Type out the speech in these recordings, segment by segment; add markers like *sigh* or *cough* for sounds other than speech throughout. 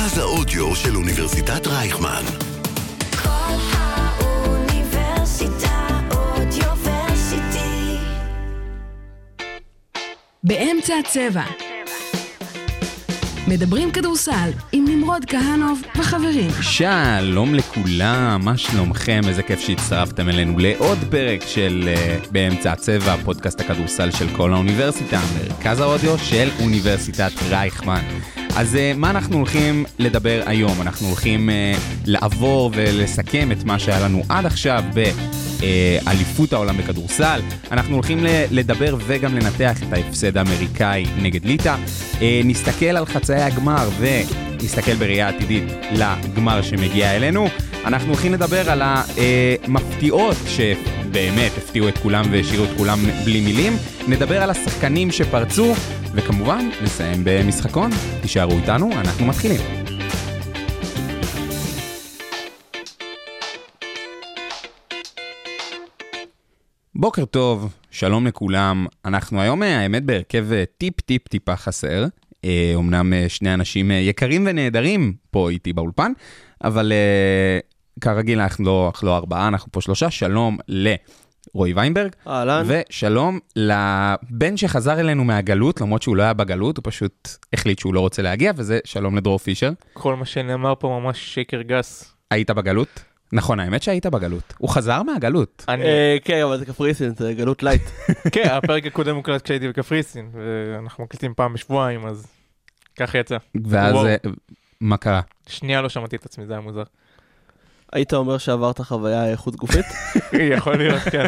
מרכז האודיו של אוניברסיטת רייכמן. כל האוניברסיטה אודיוורסיטי. באמצע הצבע. מדברים כדורסל עם נמרוד כהנוב וחברים. שלום לכולם, מה שלומכם? איזה כיף שהצטרפתם אלינו לעוד פרק של uh, באמצע הצבע, פודקאסט הכדורסל של כל האוניברסיטה, מרכז האודיו של אוניברסיטת רייכמן. אז uh, מה אנחנו הולכים לדבר היום? אנחנו הולכים uh, לעבור ולסכם את מה שהיה לנו עד עכשיו באליפות העולם בכדורסל. אנחנו הולכים לדבר וגם לנתח את ההפסד האמריקאי נגד ליטא. Uh, נסתכל על חצאי הגמר ונסתכל בראייה עתידית לגמר שמגיע אלינו. אנחנו הולכים לדבר על המפתיעות שבאמת הפתיעו את כולם והשאירו את כולם בלי מילים. נדבר על השחקנים שפרצו, וכמובן נסיים במשחקון. תישארו איתנו, אנחנו מתחילים. בוקר טוב, שלום לכולם. אנחנו היום, אה, האמת, בהרכב אה, טיפ-טיפ טיפה חסר. אומנם אה, שני אנשים יקרים ונהדרים פה איתי באולפן, אבל כרגיל אנחנו לא, אנחנו לא ארבעה, אנחנו פה שלושה. שלום לרועי ויינברג, אהלן. ושלום לבן שחזר אלינו מהגלות, למרות שהוא לא היה בגלות, הוא פשוט החליט שהוא לא רוצה להגיע, וזה שלום לדרור פישר. כל מה שנאמר פה ממש שקר גס. היית בגלות? נכון, האמת שהיית בגלות. הוא חזר מהגלות. אני, אה, כן, אבל זה קפריסין, זה גלות light. *laughs* כן, הפרק הקודם הוקלט כשהייתי בקפריסין, ואנחנו מקליטים פעם בשבועיים, אז ככה יצא. ואז. אה, מה קרה? שנייה לא שמעתי את עצמי, זה היה מוזר. היית אומר שעברת חוויה חוץ גופית? *laughs* יכול להיות, כן.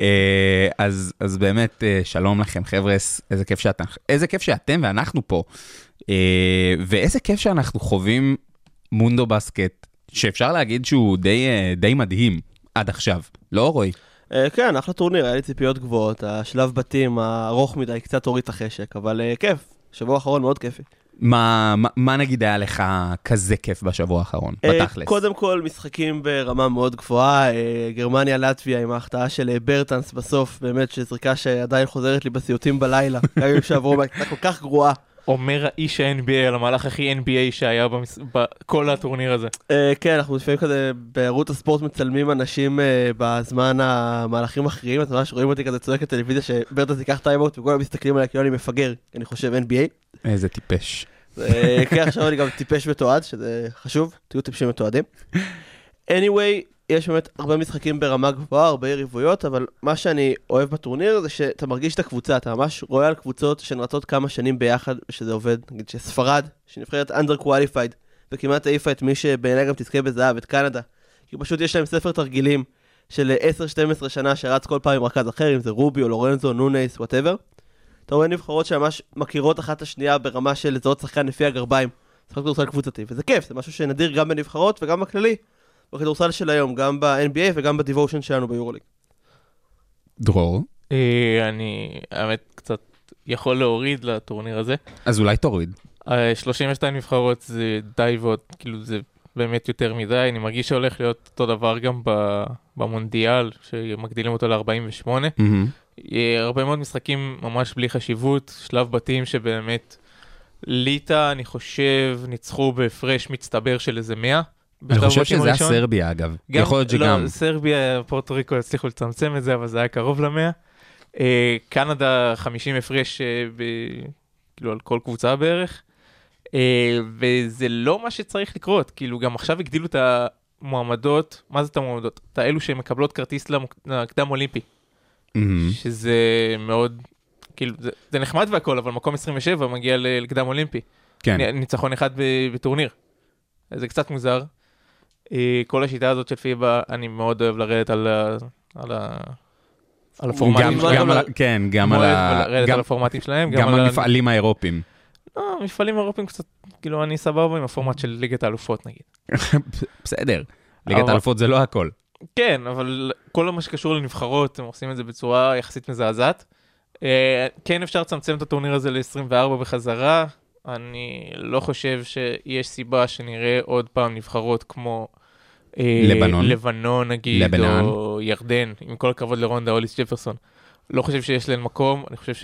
אה, אז, אז באמת, אה, שלום לכם חבר'ה, איזה כיף שאתם, איזה כיף שאתם ואנחנו פה. אה, ואיזה כיף שאנחנו חווים מונדו בסקט, שאפשר להגיד שהוא די, די מדהים עד עכשיו, לא רועי? כן, אחלה טורניר, היה לי ציפיות גבוהות, השלב בתים הארוך מדי קצת הוריד את החשק, אבל כיף, שבוע האחרון מאוד כיפי. מה, מה, מה נגיד היה לך כזה כיף בשבוע האחרון, אה, בתכלס? קודם כל, משחקים ברמה מאוד גבוהה, אה, גרמניה, לטביה עם ההחטאה של אה, ברטנס בסוף, באמת שזריקה שעדיין חוזרת לי בסיוטים בלילה, *laughs* גם אם שעברו, הייתה כל כך גרועה. אומר האיש ה- NBA על המהלך הכי NBA שהיה במס- בכל הטורניר הזה. אה, כן, אנחנו לפעמים כזה בערוץ הספורט מצלמים אנשים אה, בזמן המהלכים המכריעים, אז ממש רואים אותי כזה צועק לטלוויזיה שברטאנס ייקח טיים אאוט וכולם מסתכלים עליי כאילו אני מפגר, כי אני חושב NBA. איזה טיפש. אה, כן, עכשיו אני גם טיפש מתועד, שזה חשוב, תהיו טיפשים מתועדים. anyway, יש באמת הרבה משחקים ברמה גבוהה, הרבה יריבויות, אבל מה שאני אוהב בטורניר זה שאתה מרגיש את הקבוצה, אתה ממש רואה על קבוצות שהן רצות כמה שנים ביחד ושזה עובד. נגיד שספרד, שנבחרת under qualified, וכמעט העיפה את מי שבעיניי גם תזכה בזהב, את קנדה. כי פשוט יש להם ספר תרגילים של 10-12 שנה שרץ כל פעם עם רכז אחר, אם זה רוביו, לורנזו, נונייס, whatever. אתה רואה נבחרות שממש מכירות אחת את השנייה ברמה של לזהות שחקן לפי הגרביים. כדורסל קבוצתי, וזה כיף, זה משהו שנדיר גם בנבחרות וגם בכללי. בכדורסל של היום, גם ב-NBA וגם ב division שלנו ביורוליג. דרור, אה, אני, האמת, קצת יכול להוריד לטורניר הזה. אז אולי תוריד. אה, 32 נבחרות זה די ועוד, כאילו זה באמת יותר מדי, אני מרגיש שהולך להיות אותו דבר גם ב- במונדיאל, שמגדילים אותו ל-48. מהמם. אה, הרבה מאוד משחקים ממש בלי חשיבות, שלב בתים שבאמת ליטא, אני חושב, ניצחו בהפרש מצטבר של איזה 100. אני חושב שזה היה. סרביה אגב. יכול להיות שגם. לא, סרביה, פורטו ריקו הצליחו לצמצם את זה, אבל זה היה קרוב למאה. אה, קנדה 50 הפרש אה, ב... כאילו על כל קבוצה בערך. אה, וזה לא מה שצריך לקרות, כאילו גם עכשיו הגדילו את המועמדות, מה זה את המועמדות? את האלו שמקבלות כרטיס לקדם אולימפי, מהמם. שזה מאוד, כאילו זה, זה נחמד והכל, אבל מקום 27 מגיע לקדם אולימפי. כן. ניצחון אחד בטורניר. זה קצת מוזר. אה, כל השיטה הזאת של פיבה, אני מאוד אוהב לרדת על ה... על ה... על הפורמטים שלהם. כן, גם על, ה, לרדת על הפורמטים שלהם. גם על המפעלים האירופיים. לא, מפעלים אירופיים קצת, כאילו אני סבבה עם הפורמט של ליגת האלופות נגיד. *laughs* בסדר, ליגת האלופות זה לא הכל. כן, אבל כל מה שקשור לנבחרות, הם עושים את זה בצורה יחסית מזעזעת. אה, כן אפשר לצמצם את הטורניר הזה ל-24 בחזרה. אני לא חושב שיש סיבה שנראה עוד פעם נבחרות כמו... אה, לבנון. לבנון נגיד, לבנן. או ירדן, עם כל הכבוד לרונדה אוליס ג'פרסון. לא חושב שיש להן מקום, אני חושב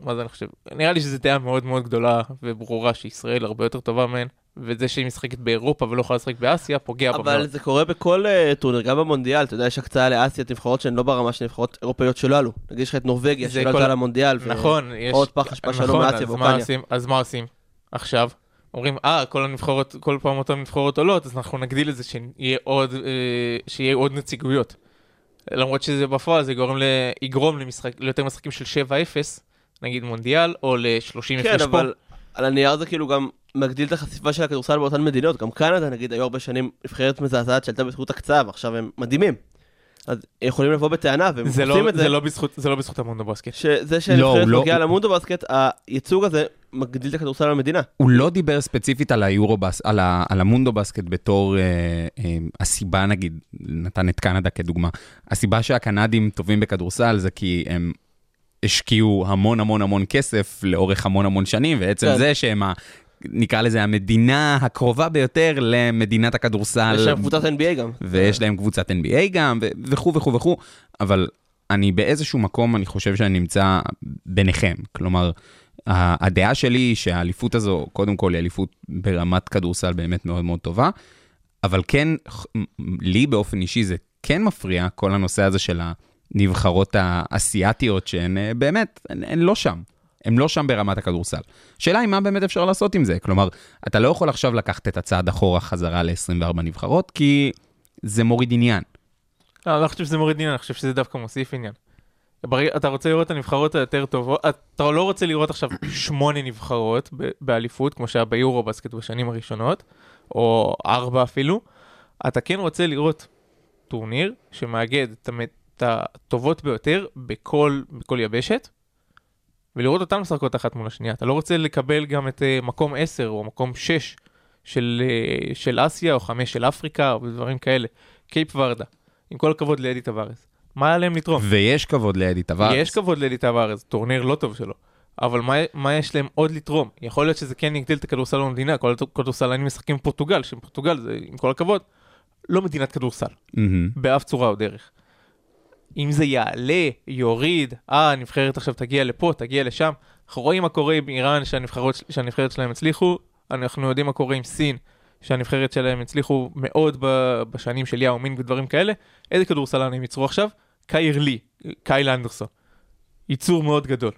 מה זה אני חושב? נראה לי שזו דעה מאוד מאוד גדולה וברורה שישראל הרבה יותר טובה מהן, וזה שהיא משחקת באירופה ולא יכולה לשחק באסיה פוגע בה אבל. זה קורה בכל אה, טורניר, גם במונדיאל, אתה יודע, יש הקצאה לאסיה, נבחרות שהן לא ברמה של נבחרות אירופאיות שלא עלו. נגיד יש לך את נורבגיה, שלא כל- עלתה למונדיאל. ו- נכון, יש... עוד פח אשפה נכון, מאסיה אז מה ואוקראינה. עושים? אז מה עושים עכשיו? אומרים, אה, כל הנבחרות, כל פעם אותן נבחרות עולות, אז אנחנו נגדיל את זה שיהיה עוד, אה, שיהיה עוד נציגויות. למרות שזה בפועל, זה גורם ל... יגרום למשחק, ליותר משחקים של 7-0, נגיד מונדיאל, או ל-30 כן, הפרש פה. אבל על הנייר זה כאילו גם מגדיל את החשיפה של הכדורסל באותן מדינות. גם קנדה, נגיד, היו הרבה שנים נבחרת מזעזעת שעלתה בזכות הקצאה, ועכשיו הם מדהימים. אז יכולים לבוא בטענה, והם זה עושים לא, את זה, זה, לא בזכות, זה לא בזכות המונדו בסקט. שזה לא, שהנבחרת לא- מגיעה למונדו בסקט, הייצוג הזה מגדיל את הכדורסל במדינה. הוא לא דיבר ספציפית על היורובס, על, ה, על המונדו בסקט בתור אה, אה, הסיבה, נגיד, נתן את קנדה כדוגמה. הסיבה שהקנדים טובים בכדורסל זה כי הם השקיעו המון המון המון כסף לאורך המון המון שנים, ועצם כן. זה שהם, ה, נקרא לזה, המדינה הקרובה ביותר למדינת הכדורסל. יש להם קבוצת NBA גם. ויש להם קבוצת NBA גם, וכו' וכו' וכו', אבל אני באיזשהו מקום, אני חושב שאני נמצא ביניכם. כלומר, ה- הדעה שלי היא שהאליפות הזו, קודם כל היא אליפות ברמת כדורסל באמת מאוד מאוד טובה, אבל כן, לי באופן אישי זה כן מפריע, כל הנושא הזה של הנבחרות האסייתיות, שהן אה, באמת, הן, הן לא שם. הן לא שם ברמת הכדורסל. השאלה היא מה באמת אפשר לעשות עם זה. כלומר, אתה לא יכול עכשיו לקחת את הצעד אחורה חזרה ל-24 נבחרות, כי זה מוריד עניין. לא, אני לא חושב שזה מוריד עניין, אני חושב שזה דווקא מוסיף עניין. אתה רוצה לראות את הנבחרות היותר טובות, אתה לא רוצה לראות עכשיו *clears throat* שמונה נבחרות באליפות, כמו שהיה ביורו בסקט בשנים הראשונות, או ארבע אפילו. אתה כן רוצה לראות טורניר שמאגד את הטובות ביותר בכל, בכל יבשת, ולראות אותן משחקות אחת מול השנייה. אתה לא רוצה לקבל גם את uh, מקום 10 או מקום 6 של, uh, של אסיה, או 5 של אפריקה, או דברים כאלה. קייפ ורדה, עם כל הכבוד לאדי טבארס. מה להם לתרום? ויש כבוד לאדי טבארס. יש כבוד לאדי טבארס, טורניר לא טוב שלו. אבל מה, מה יש להם עוד לתרום? יכול להיות שזה כן יגדיל את הכדורסל במדינה, כל הכדורסלנים משחקים בפורטוגל, שפורטוגל זה, עם כל הכבוד, לא מדינת כדורסל, מהמם. באף צורה או דרך. אם זה יעלה, יוריד, אה, הנבחרת עכשיו תגיע לפה, תגיע לשם. אנחנו רואים מה קורה עם איראן, שהנבחרות, שהנבחרת שלהם הצליחו, אנחנו יודעים מה קורה עם סין, שהנבחרת שלהם הצליחו מאוד ב- בשנים של יאו מין ודברים כאלה. איזה כדורסלן הם ייצרו עכשיו? קייר לי, קייל אנדרסון. ייצור מאוד גדול.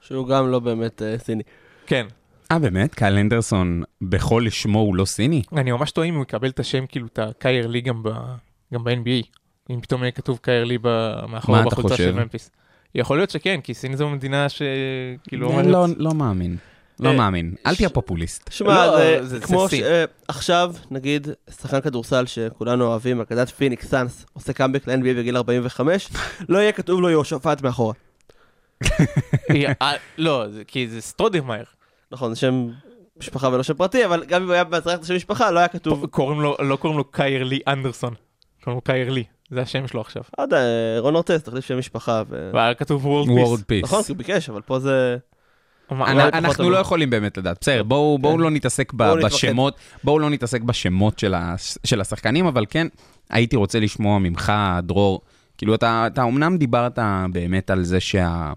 שהוא גם לא באמת אה, סיני. כן, אה, באמת? קייל אנדרסון, בכל לשמו הוא לא סיני? אני ממש טועה אם הוא יקבל את השם, כאילו, את הקייר לי גם, ב, גם ב-NBA. אם פתאום יהיה כתוב קייר לי ב- מאחורה מה אתה בחולצה של? ממפיס. יכול להיות שכן, כי סין זו מדינה שכאילו לא, אומרת... לא מאמין. לא אה, מאמין. אל תהיה פופוליסט. שמע, לא, זה, כמו. שעכשיו, נגיד, שחקן כדורסל שכולנו אוהבים, אגדת פיניקס סאנס, עושה קאמבק ל-NBA בגיל 45, לא יהיה כתוב לו יהושפט מאחורה. *laughs* אה, לא, כי זה סטודמאייר. נכון, זה שם משפחה ולא שם פרטי, אבל גם אם הוא היה מצריך את השם משפחה, לא היה כתוב, לא קוראים לו קייל לי אנדרסון. קוראים לו קייל לי. זה השם שלו עכשיו. לא יודע, רון ארטסט, תחליף שם משפחה, ו... והיה כתוב World, World Peace. Peace. נכון, כי הוא ביקש, אבל פה זה... פחות אנחנו לא יכולים באמת לדעת. בסדר, בואו בואו כן. לא נתעסק. בשמות, בואו לא נתעסק בשמות של השחקנים, אבל כן, הייתי רוצה לשמוע ממך, דרור, כאילו אתה אתה אומנם דיברת באמת על זה שה...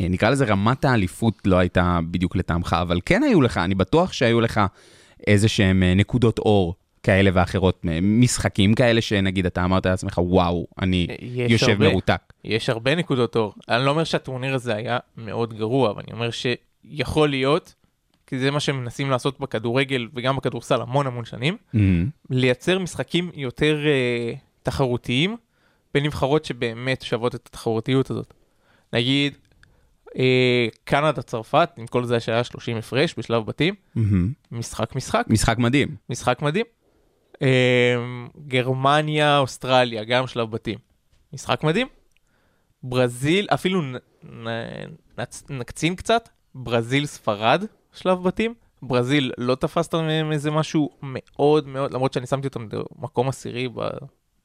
נקרא לזה רמת האליפות לא הייתה בדיוק לטעמך, אבל כן היו לך, אני בטוח שהיו לך איזה שהם אה, נקודות אור כאלה ואחרות, משחקים כאלה שנגיד אתה אמרת לעצמך, וואו, אני יושב הרבה. מרותק. יש הרבה נקודות אור. אני לא אומר שהטורניר הזה היה מאוד גרוע, אבל אני אומר שיכול להיות, כי זה מה שמנסים לעשות בכדורגל וגם בכדורסל המון המון שנים, מהמם. לייצר משחקים יותר אה, תחרותיים בנבחרות שבאמת שוות את התחרותיות הזאת. נגיד, אה, קנדה צרפת, עם כל זה שהיה 30 הפרש בשלב בתים, מהמם. משחק משחק, משחק מדהים. משחק מדהים. אה, גרמניה, אוסטרליה, גם שלב בתים. משחק מדהים. ברזיל, אפילו נ, נ, נצ, נקצין קצת, ברזיל, ספרד, שלב בתים. ברזיל לא תפסת מהם איזה משהו מאוד מאוד, למרות שאני שמתי אותם במקום עשירי. ב...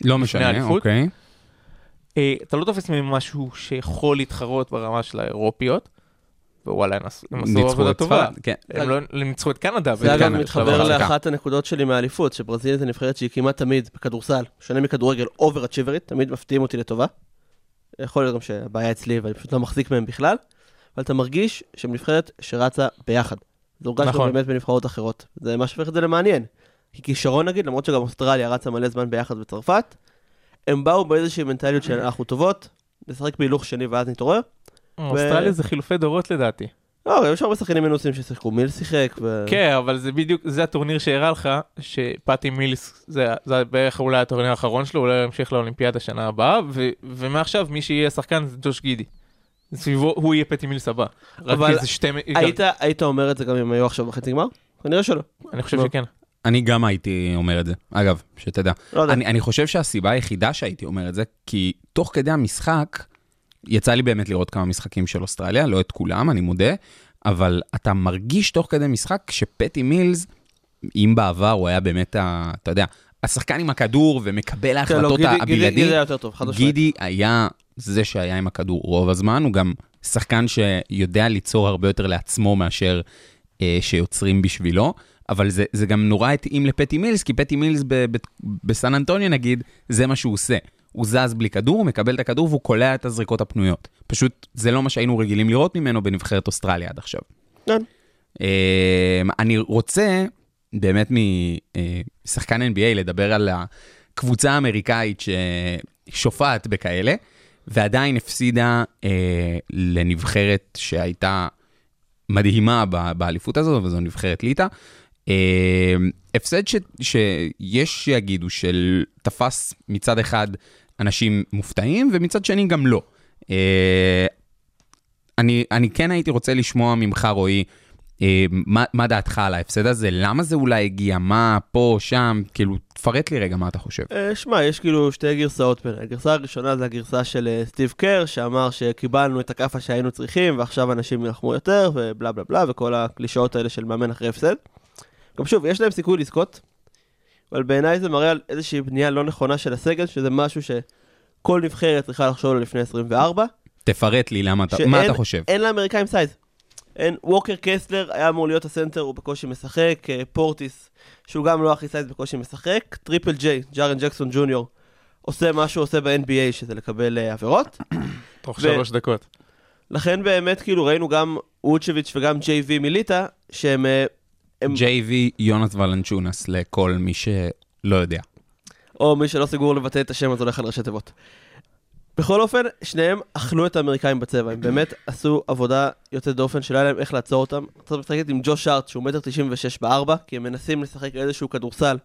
לא משנה, האליפות? אוקיי. אה, אתה לא תופס מהם משהו שיכול להתחרות ברמה של האירופיות, ווואלה, הם עשו- עבודה טובה. כן. הם לא ניצחו את קנדה. זה אגב בקנדה, מתחבר. לאחת הנקודות שלי מהאליפות, שברזיל זה נבחרת שהיא כמעט תמיד בכדורסל, שונה מכדורגל אובר-אצ'יברית, תמיד מפתיעים אותי לטובה. יכול להיות גם שהבעיה אצלי, ואני פשוט לא מחזיק מהם בכלל. אבל אתה מרגיש שהם נבחרת שרצה ביחד. זה הורגש נכון. נכון. באמת בנבחרות אחרות. זה מה שהופך את זה למעניין. כי כישרון נגיד, למרות שגם אוסטרליה רצה מלא זמן ביחד בצרפת, הם באו באיזושהי מנטליות של אנחנו טובות, נשחק בהילוך שני ואז נתעורר. אוסטרליה זה חילופי דורות לדעתי. לא, יש הרבה שחקנים מנוסים ששיחקו, מיל שיחק, ו... כן, אבל זה בדיוק, זה הטורניר שהראה לך, שפאטי מילס, זה, זה בערך אולי הטורניר האחרון שלו, אולי ימשיך לאולימפיאדה שנה הבאה, ו, ומעכשיו מי שיהיה השחקן זה ג'וש גידי. סביבו, הוא יהיה פטי מילס הבא. אבל שתי... היית, היית אומר את זה גם אם היו עכשיו בחצי גמר? כנראה שלא. אני חושב. שכן. אני גם הייתי אומר את זה. אגב, שתדע. לא. אני, אני חושב שהסיבה היחידה שהייתי אומר את זה, כי תוך כדי המשחק, יצא לי באמת לראות כמה משחקים של אוסטרליה, לא את כולם, אני מודה, אבל אתה מרגיש תוך כדי משחק שפטי מילס, אם בעבר הוא היה באמת, ה, אתה יודע, השחקן עם הכדור ומקבל כן, לא, ההחלטות הבלעדי, גידי היה יותר טוב, חד משמעית. גידי היה זה שהיה עם הכדור רוב הזמן, הוא גם שחקן שיודע ליצור הרבה יותר לעצמו מאשר אה, שיוצרים בשבילו, אבל זה, זה גם נורא התאים לפטי מילס, כי פטי מילס ב, ב, בסן אנטוניו נגיד, זה מה שהוא עושה. הוא זז בלי כדור, הוא מקבל את הכדור והוא קולע את הזריקות הפנויות. פשוט זה לא מה שהיינו רגילים לראות ממנו בנבחרת אוסטרליה עד עכשיו. כן. אה, אני רוצה באמת משחקן NBA לדבר על הקבוצה האמריקאית ששופעת בכאלה, ועדיין הפסידה אה, לנבחרת שהייתה מדהימה באליפות הזאת, וזו נבחרת ליטא. אה, הפסד ש, שיש שיגידו של תפס מצד אחד אנשים מופתעים, ומצד שני גם לא. אה, אני, אני כן הייתי רוצה לשמוע ממך, רועי, אה, מה, מה דעתך על ההפסד הזה? למה זה אולי הגיע? מה, פה, שם? כאילו, תפרט לי רגע מה אתה חושב. אה, שמע, יש כאילו שתי גרסאות בעיניי. הגרסה הראשונה זה הגרסה של אה, סטיב קר, שאמר שקיבלנו את הכאפה שהיינו צריכים, ועכשיו אנשים יילחמו יותר, ובלה בלה בלה, וכל הקלישאות האלה של מאמן אחרי הפסד. גם שוב, יש להם סיכוי לזכות, אבל בעיניי זה מראה על איזושהי בנייה לא נכונה של הסגל, שזה משהו שכל נבחרת צריכה לחשוב עליו לפני 24. תפרט לי למה אתה, שאין- מה אתה חושב. אין לאמריקאים size. אין, ווקר קסלר היה אמור להיות הסנטר, הוא בקושי משחק, אה, פורטיס, שהוא גם לא הכי size, בקושי משחק, טריפל ג'יי, ג'ארן ג'קסון ג'וניור, עושה מה שהוא עושה ב-NBA, שזה לקבל אה, עבירות. תוך שלוש דקות. לכן באמת, כאילו, ראינו גם ווצ'ביץ' וגם JV מליטא, שהם... אה, הם, JV, יונאס ולנצ'ונאס, לכל מי שלא יודע. או מי שלא סגור לבטא את השם, אז הולך על ראשי תיבות. בכל אופן, שניהם אכלו את האמריקאים בצבע, הם באמת *clears throat* עשו עבודה יוצאת דופן שלא היה להם איך לעצור אותם. קצת משחקת עם ג'וש הארט, שהוא מטר תשעים ושש בארבע, כי הם מנסים לשחק איזשהו כדורסל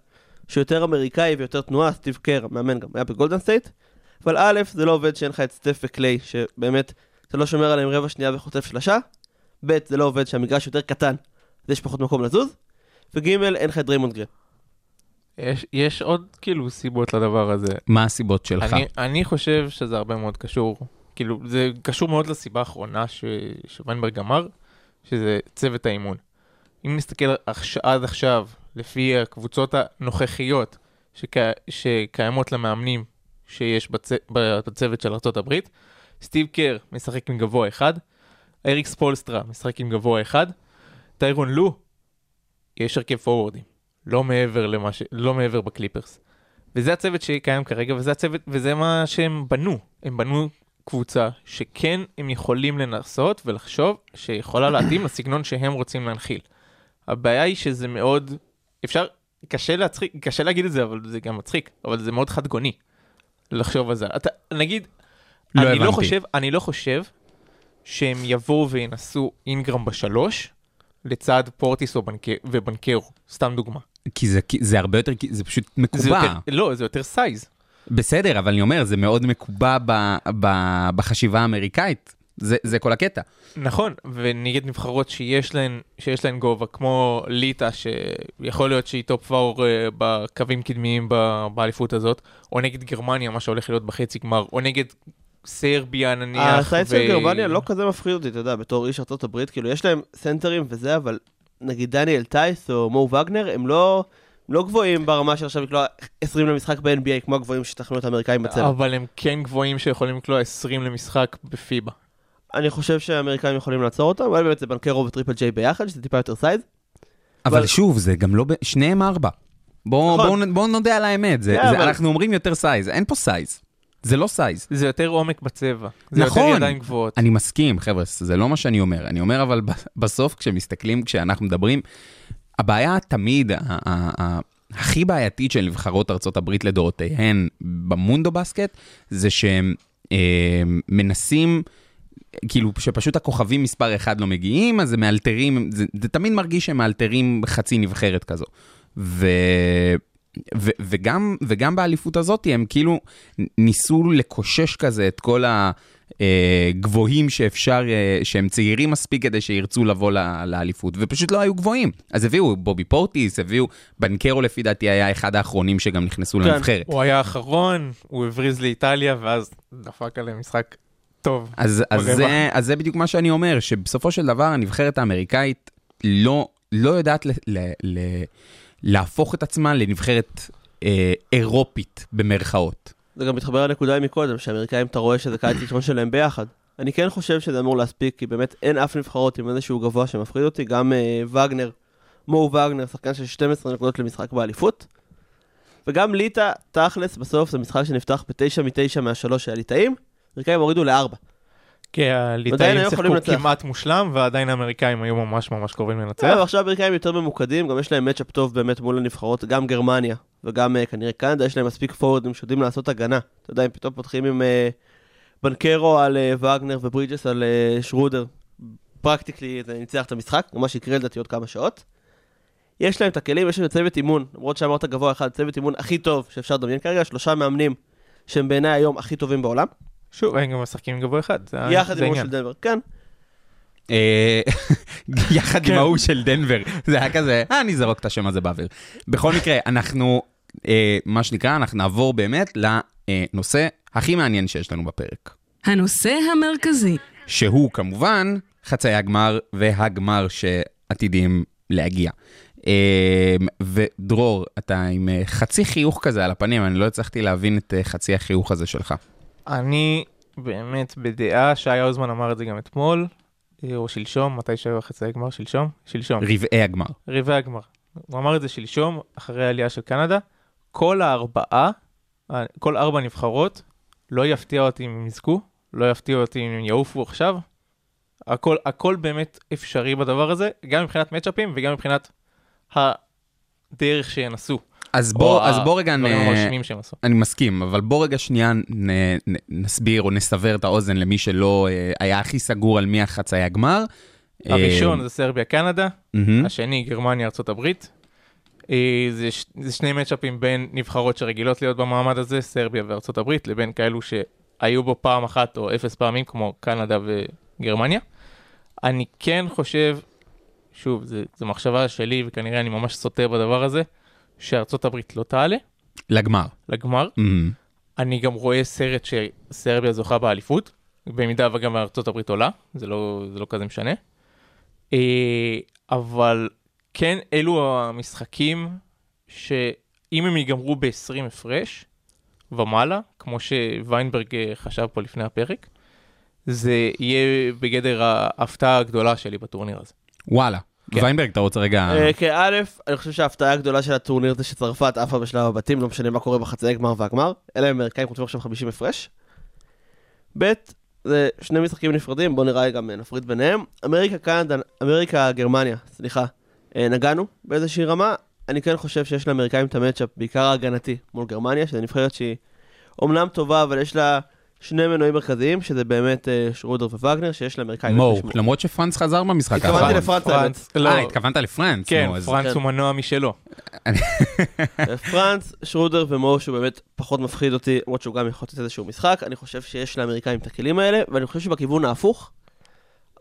שיותר אמריקאי ויותר תנועה, סטיב קר, המאמן גם היה בגולדן סטייט, אבל א', זה לא עובד שאין לך את סטף וקליי, שבאמת, אתה לא שומר עליהם רבע שנייה וחוטף שלושה, ב', זה לא עובד שהמגרש יותר קטן, יש פחות מקום לזוז, וג', אין לך את דריימונד גרין. יש, יש עוד כאילו סיבות לדבר הזה. מה הסיבות שלך? אני, אני חושב שזה הרבה מאוד קשור, כאילו זה קשור מאוד לסיבה האחרונה ש, שוויינברג אמר, שזה צוות האימון. אם נסתכל עכש, עד עכשיו, לפי הקבוצות הנוכחיות שק, שקיימות למאמנים שיש בצ, בצוות של ארה"ב, סטיב קר משחק עם גבוה אחד, אריק ספולסטרה משחק עם גבוה אחד, טיירון לו, יש הרכב פורוורדים, לא מעבר למה ש... לא מעבר בקליפרס. וזה הצוות שקיים כרגע, וזה הצוות, וזה מה שהם בנו. הם בנו קבוצה שכן הם יכולים לנסות ולחשוב שיכולה להתאים לסגנון שהם רוצים להנחיל. הבעיה היא שזה מאוד, אפשר, קשה להצחיק, קשה להגיד את זה, אבל זה גם מצחיק, אבל זה מאוד חד גוני לחשוב על זה. אתה, נגיד, לא אני הבנתי. לא חושב, אני לא חושב שהם יבואו וינסו אינגרם בשלוש, לצד פורטיס. ובנקרו, סתם דוגמה. כי זה, כי זה הרבה יותר, זה פשוט זה מקובע. יותר, לא, זה יותר size. בסדר, אבל אני אומר, זה מאוד מקובע ב, ב, בחשיבה האמריקאית. זה, זה כל הקטע. נכון, ונגד נבחרות שיש להן, שיש להן גובה, כמו ליטא, שיכול להיות שהיא top four אה, בקווים קדמיים באליפות הזאת, או נגד גרמניה, מה שהולך להיות בחצי גמר, או נגד סרביה נניח. ה size של גרמניה לא כזה מפחיד אותי, אתה יודע, בתור איש ארצות הברית, כאילו, יש להם סנטרים וזה, אבל נגיד דניאל טייס או מו וגנר, הם לא... הם לא גבוהים ברמה של עכשיו לקלוע 20 למשחק ב-NBA, כמו הגבוהים שטחנו את האמריקאים בצבע. אבל הם כן גבוהים שיכולים לקלוע 20 למשחק בפיבה. אני חושב שהאמריקאים יכולים לעצור אותם, אולי באמת זה בנקרו וטריפל ג'יי ביחד, שזה טיפה יותר size. אבל, אבל- שוב, זה גם לא... ב... שניהם ארבע. בואו נכון. בוא, נ- בוא נודה על האמת, זה, כן, זה, אבל- אנחנו אומרים יותר size, אין פה size. זה לא size. זה יותר עומק בצבע. זה נכון. יותר ידיים גבוהות. אני מסכים, חבר'ה, זה לא מה שאני אומר. אני אומר, אבל *laughs* בסוף, כשמסתכלים, כשאנחנו מדברים, הבעיה תמיד, הכי בעייתית של נבחרות ארצות הברית לדורותיהן במונדובסקט, זה שהם אה, מנסים, כאילו, שפשוט הכוכבים מספר אחד לא מגיעים, אז הם מאלתרים, זה, זה תמיד מרגיש שהם מאלתרים חצי נבחרת כזו. ו... ו- וגם, וגם באליפות הזאת הם כאילו ניסו לקושש כזה את כל הגבוהים שאפשר, אה, שהם צעירים מספיק כדי שירצו לבוא ל- לאליפות, ופשוט לא היו גבוהים. אז הביאו בובי פורטיס, הביאו, בנקרו לפי דעתי היה אחד האחרונים שגם נכנסו כן. לנבחרת. הוא היה האחרון, הוא הבריז לאיטליה, ואז דפק עליהם משחק טוב. אז, אז, ברבע. זה, אז זה בדיוק מה שאני אומר, שבסופו של דבר הנבחרת האמריקאית לא, לא יודעת ל, ל, ל, להפוך את עצמה לנבחרת אה, אירופית במרכאות. זה גם מתחבר לנקודה מקודם, שהאמריקאים, אתה רואה שזה קיץ ראשון שלהם ביחד. אני כן חושב שזה אמור להספיק, כי באמת אין אף נבחרות עם איזשהו גבוה שמפחיד אותי, גם אה, וגנר, מו וגנר, שחקן של 12 נקודות למשחק באליפות. וגם ליטא, תכלס, בסוף זה משחק שנפתח ב-9 מ-9 מהשלוש של הליטאים, האמריקאים הורידו לארבע. כי הליטאים שיחקו. כמעט מושלם, ועדיין האמריקאים היו ממש ממש קרובים לנצח. אה, ועכשיו האמריקאים יותר ממוקדים, גם יש להם matchup טוב באמת מול הנבחרות, גם גרמניה וגם אה, כנראה קנדה, יש להם מספיק פורורדים שיודעים לעשות הגנה. אתה יודע, אם פתאום פותחים עם אה, בנקרו על וגנר וברידג'ס על שרודר, practically זה ניצח את המשחק, מה שיקרה לדעתי עוד כמה שעות. יש להם את הכלים, יש להם צוות אימון, למרות שאמרת גבוה אחד, צוות אימון הכי טוב שאפשר לדמיין כרגע, שלושה מאמנים שהם בעיניי היום הכי טובים בעולם, שוב, הם גם משחקים גבוה אחד. זה- יחד זה עם ההוא העניין. של דנבר, כן. אה, *laughs* יחד עם כן. ההוא של דנבר, זה היה כזה, אה, אני אזרוק את השם הזה באוויר. בכל מקרה, אנחנו, אה, מה שנקרא, אנחנו נעבור באמת לנושא הכי מעניין שיש לנו בפרק. הנושא המרכזי. שהוא כמובן חצאי הגמר והגמר שעתידים להגיע. אה, ודרור, אתה עם חצי חיוך כזה על הפנים, אני לא הצלחתי להבין את חצי החיוך הזה שלך. אני באמת בדעה, שי האוזמן אמר את זה גם אתמול, אה, או שלשום, מתי שהיו החצי הגמר? שלשום? שלשום. רבעי הגמר. רבעי הגמר. הוא אמר את זה שלשום, אחרי העלייה של קנדה. כל הארבעה, ה- כל ארבע נבחרות, לא יפתיע אותי אם הם יזכו, לא יפתיע אותי אם הם יעופו עכשיו. הכל, הכל באמת אפשרי בדבר הזה, גם מבחינת מצ'אפים וגם מבחינת הדרך שינסו. אז בוא, או אז בוא רגע, נ-. אני מסכים, אבל בוא רגע שנייה נ, נ, נסביר או נסבר את האוזן למי שלא אה, היה הכי סגור על מי החצאי הגמר. הראשון אה, זה סרביה קנדה. השני גרמניה ארצות הברית. אה, זה, ש- זה שני מצ'אפים בין נבחרות שרגילות להיות במעמד הזה, סרביה וארצות הברית, לבין כאלו שהיו בו פעם אחת או אפס פעמים כמו קנדה וגרמניה. אני כן חושב, שוב, זו מחשבה שלי וכנראה אני ממש סוטה בדבר הזה, שארצות הברית לא תעלה לגמר. לגמר. מהמם. אני גם רואה סרט שסרביה זוכה באליפות, במידה וגם ארצות הברית עולה, זה לא, זה לא כזה משנה. אה, אבל כן, אלו המשחקים שאם הם ייגמרו ב-20 הפרש ומעלה, כמו שוויינברג אה, חשב פה לפני הפרק, זה יהיה בגדר ההפתעה הגדולה שלי בטורניר הזה. וואלה. כן. ויינברג, אתה רוצה רגע... אה, כא', אני חושב שההפתעה הגדולה של הטורניר זה שצרפת עפה בשלב הבתים, לא משנה מה קורה בחצאי גמר והגמר, אלא אם האמריקאים חוטפים עכשיו 50 הפרש. ב', זה שני משחקים נפרדים, בואו נראה גם אה, נפריד ביניהם. אמריקה, קנדה, אמריקה, גרמניה, סליחה, אה, נגענו באיזושהי רמה. אני כן חושב שיש לאמריקאים את המצ'אפ, בעיקר ההגנתי, מול גרמניה, שזו נבחרת שהיא אומנם טובה, אבל יש לה שני מנועים מרכזיים, שזה באמת אה, שרודר ווגנר, שיש לאמריקאים... מו. למרות שפרנץ חזר במשחק התכוונתי האחרון. לפרנץ, האמת. לא, אה, התכוונת לפרנץ. כן, פרנץ כן. הוא מנוע משלו. *laughs* פרנץ, שרודר ומו, שהוא באמת פחות מפחיד אותי, למרות שהוא גם יכול לתת איזשהו משחק, אני חושב שיש לאמריקאים את הכלים האלה, ואני חושב שבכיוון ההפוך,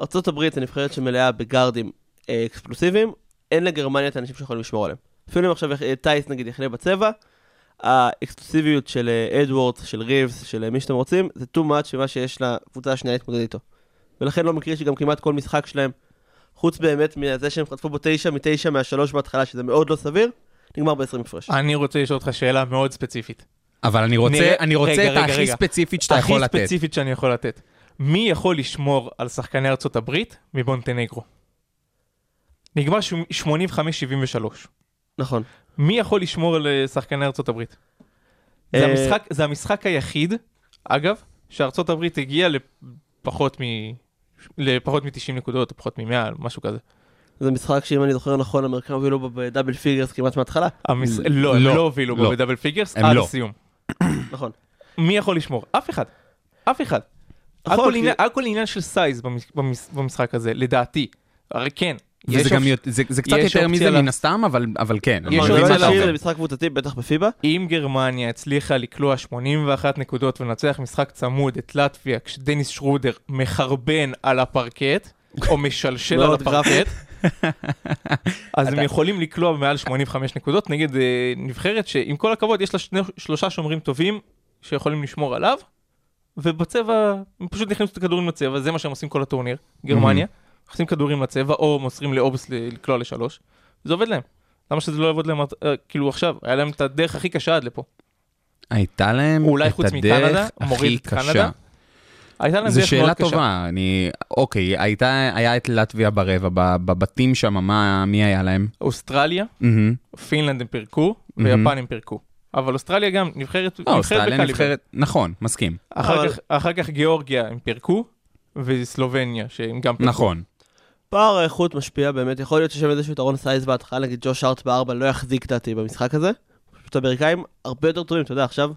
ארה"ב זה נבחרת שמלאה בגארדים אה, אקספלוסיביים, אין לגרמניה את האנשים שיכולים לשמור עליהם. אפילו אם עכשיו אה, טייס נגיד יחנה בצבע, האקספלוסיביות של אה, אדוורדס, של ריבס, של אה, מי שאתם רוצים, זה too much ממה שיש לקבוצה השנייה להתמודד איתו. ולכן לא מקרי שגם כמעט כל משחק שלהם, חוץ באמת מזה שהם חטפו בו תשע מתשע מהשלוש בהתחלה, שזה מאוד לא סביר, נגמר ב-20 הפרש. אני רוצה לשאול אותך שאלה מאוד ספציפית. אבל אני רוצה, נראה- אני רוצה רגע, את רגע, הכי רגע. ספציפית שאתה יכול לתת. הכי ספציפית שאני יכול לתת. מי יכול לשמור על שחקני ארצות הברית מבונטנגרו? נגמר ש- 85-73. נכון. מי יכול לשמור על אה, שחקני ארצות הברית? זה אה, המשחק, זה המשחק היחיד אגב, שארצות הברית הגיעה לפחות מ... לפחות מ-90 נקודות, או פחות מ-100, משהו כזה. זה משחק שאם אני זוכר נכון, אמריקאים הובילו בו ב double figures כמעט מההתחלה. המס... לא, הם לא, לא הובילו בו לא. ב double figures עד לא. הסיום. *coughs* נכון. מי יכול לשמור? אף אחד. אף אחד. נכון, הכל עניין- הכל עניין של size במש- במש- במשחק הזה, לדעתי. הרי כן. וזה גם זה זה קצת יותר מזה מן הסתם, אבל אבל כן. יש אופציה להשאיר אומר. זה משחק קבוצתי, בטח בפיבה. אם גרמניה הצליחה לקלוע 81 נקודות ולנצח משחק צמוד את לטביה כשדניס שרודר מחרבן על הפרקט, או משלשל על. הפרקט, אז הם יכולים לקלוע מעל 85 נקודות נגד אה, נבחרת שעם כל הכבוד יש לה שני, שלושה שומרים טובים שיכולים לשמור עליו, ובצבע, הם פשוט נכנסו את הכדורים לצבע, זה מה שהם עושים כל הטורניר, גרמניה, מכניסים כדורים לצבע או מוסרים לאובס לקלוע לשלוש, זה עובד להם. למה שזה לא יעבוד להם, אה, כאילו עכשיו, היה להם את הדרך הכי קשה עד לפה. הייתה להם אולי את חוץ הדרך מקנדה, מוריד הכי? קשה. הייתה להם זו דרך שאלה מאוד קשה. טובה, אני... אוקיי, הייתה, היה את לטביה ברבע, בבתים שם, מה, מי היה להם? אוסטרליה, מהמם. פינלנד הם פירקו, מהמם. ויפן הם פירקו. אבל אוסטרליה גם נבחרת לא, נבחרת אוסטרליה בקליבר. נבחרת, נכון, מסכים. אחר אבל- כך- אחר כך גיאורגיה הם פירקו, וסלובניה שהם גם פירקו. נכון. פער האיכות משפיע באמת, יכול להיות שיש שם איזשהו יתרון סייז בהתחלה, נגיד ג'וש ארט בארבע לא יחזיק דעתי במשחק הזה. פשוט האמריקאים הרבה יותר טובים, אתה יודע, עכשיו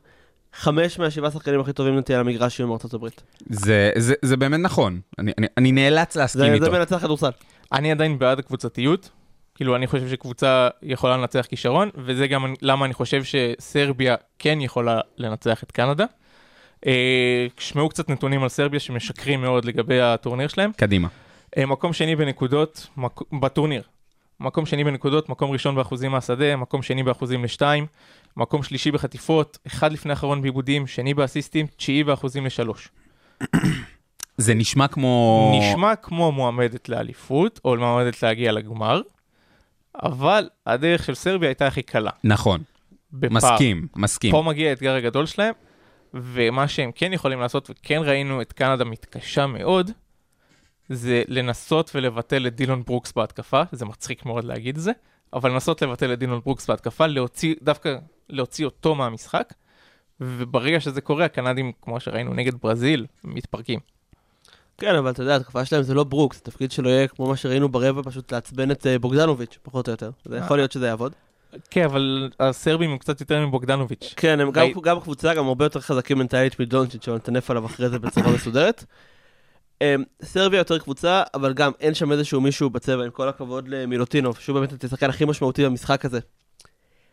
חמש מהשבעה שחקנים הכי טובים נטי על המגרש יהיו מארצות הברית. זה, זה, זה באמת נכון, אני, אני, אני נאלץ להסכים זה איתו. זה מנצח כדורסל. אני עדיין בעד הקבוצתיות. כאילו, אני חושב שקבוצה יכולה לנצח כישרון, וזה גם למה אני חושב שסרביה כן יכולה לנצח את קנדה. אה, שמעו קצת נתונים על סרביה שמשקרים מאוד לגבי הטורניר שלהם. קדימה. אה, מקום שני בנקודות מק... בטורניר. מקום שני בנקודות, מקום ראשון באחוזים מהשדה, מקום שני באחוזים לשתיים, מקום שלישי בחטיפות, אחד לפני אחרון בעיבודים, שני באסיסטים, תשיעי באחוזים לשלוש. זה נשמע כמו... נשמע כמו מועמדת לאליפות, או מועמדת להגיע לגמר, אבל הדרך של סרביה הייתה הכי קלה. נכון, בפער. מסכים, מסכים. פה מגיע האתגר הגדול שלהם, ומה שהם כן יכולים לעשות, וכן ראינו את קנדה מתקשה מאוד, זה לנסות ולבטל את דילון ברוקס בהתקפה, זה מצחיק מאוד להגיד את זה, אבל לנסות לבטל את דילון ברוקס בהתקפה, להוציא, דווקא להוציא אותו מהמשחק, וברגע שזה קורה, הקנדים, כמו שראינו נגד ברזיל, מתפרקים. כן, אבל אתה יודע, התקפה שלהם זה לא ברוקס, התפקיד שלו יהיה כמו מה שראינו ברבע, פשוט לעצבן את אה, בוגדנוביץ', פחות או יותר. זה יכול להיות שזה יעבוד. כן, אבל הסרבים הם קצת יותר מבוגדנוביץ'. כן, הם גם, קבוצה, גם הרבה יותר חזקים מנטלית מדונצ'יץ', אבל נטנף עליו אחרי זה בצורה מסודרת. אמ, סרביה יותר קבוצה, אבל גם אין שם איזשהו מישהו בצבע, עם כל הכבוד למילוטינוב, שהוא באמת השחקן הכי משמעותי במשחק הזה.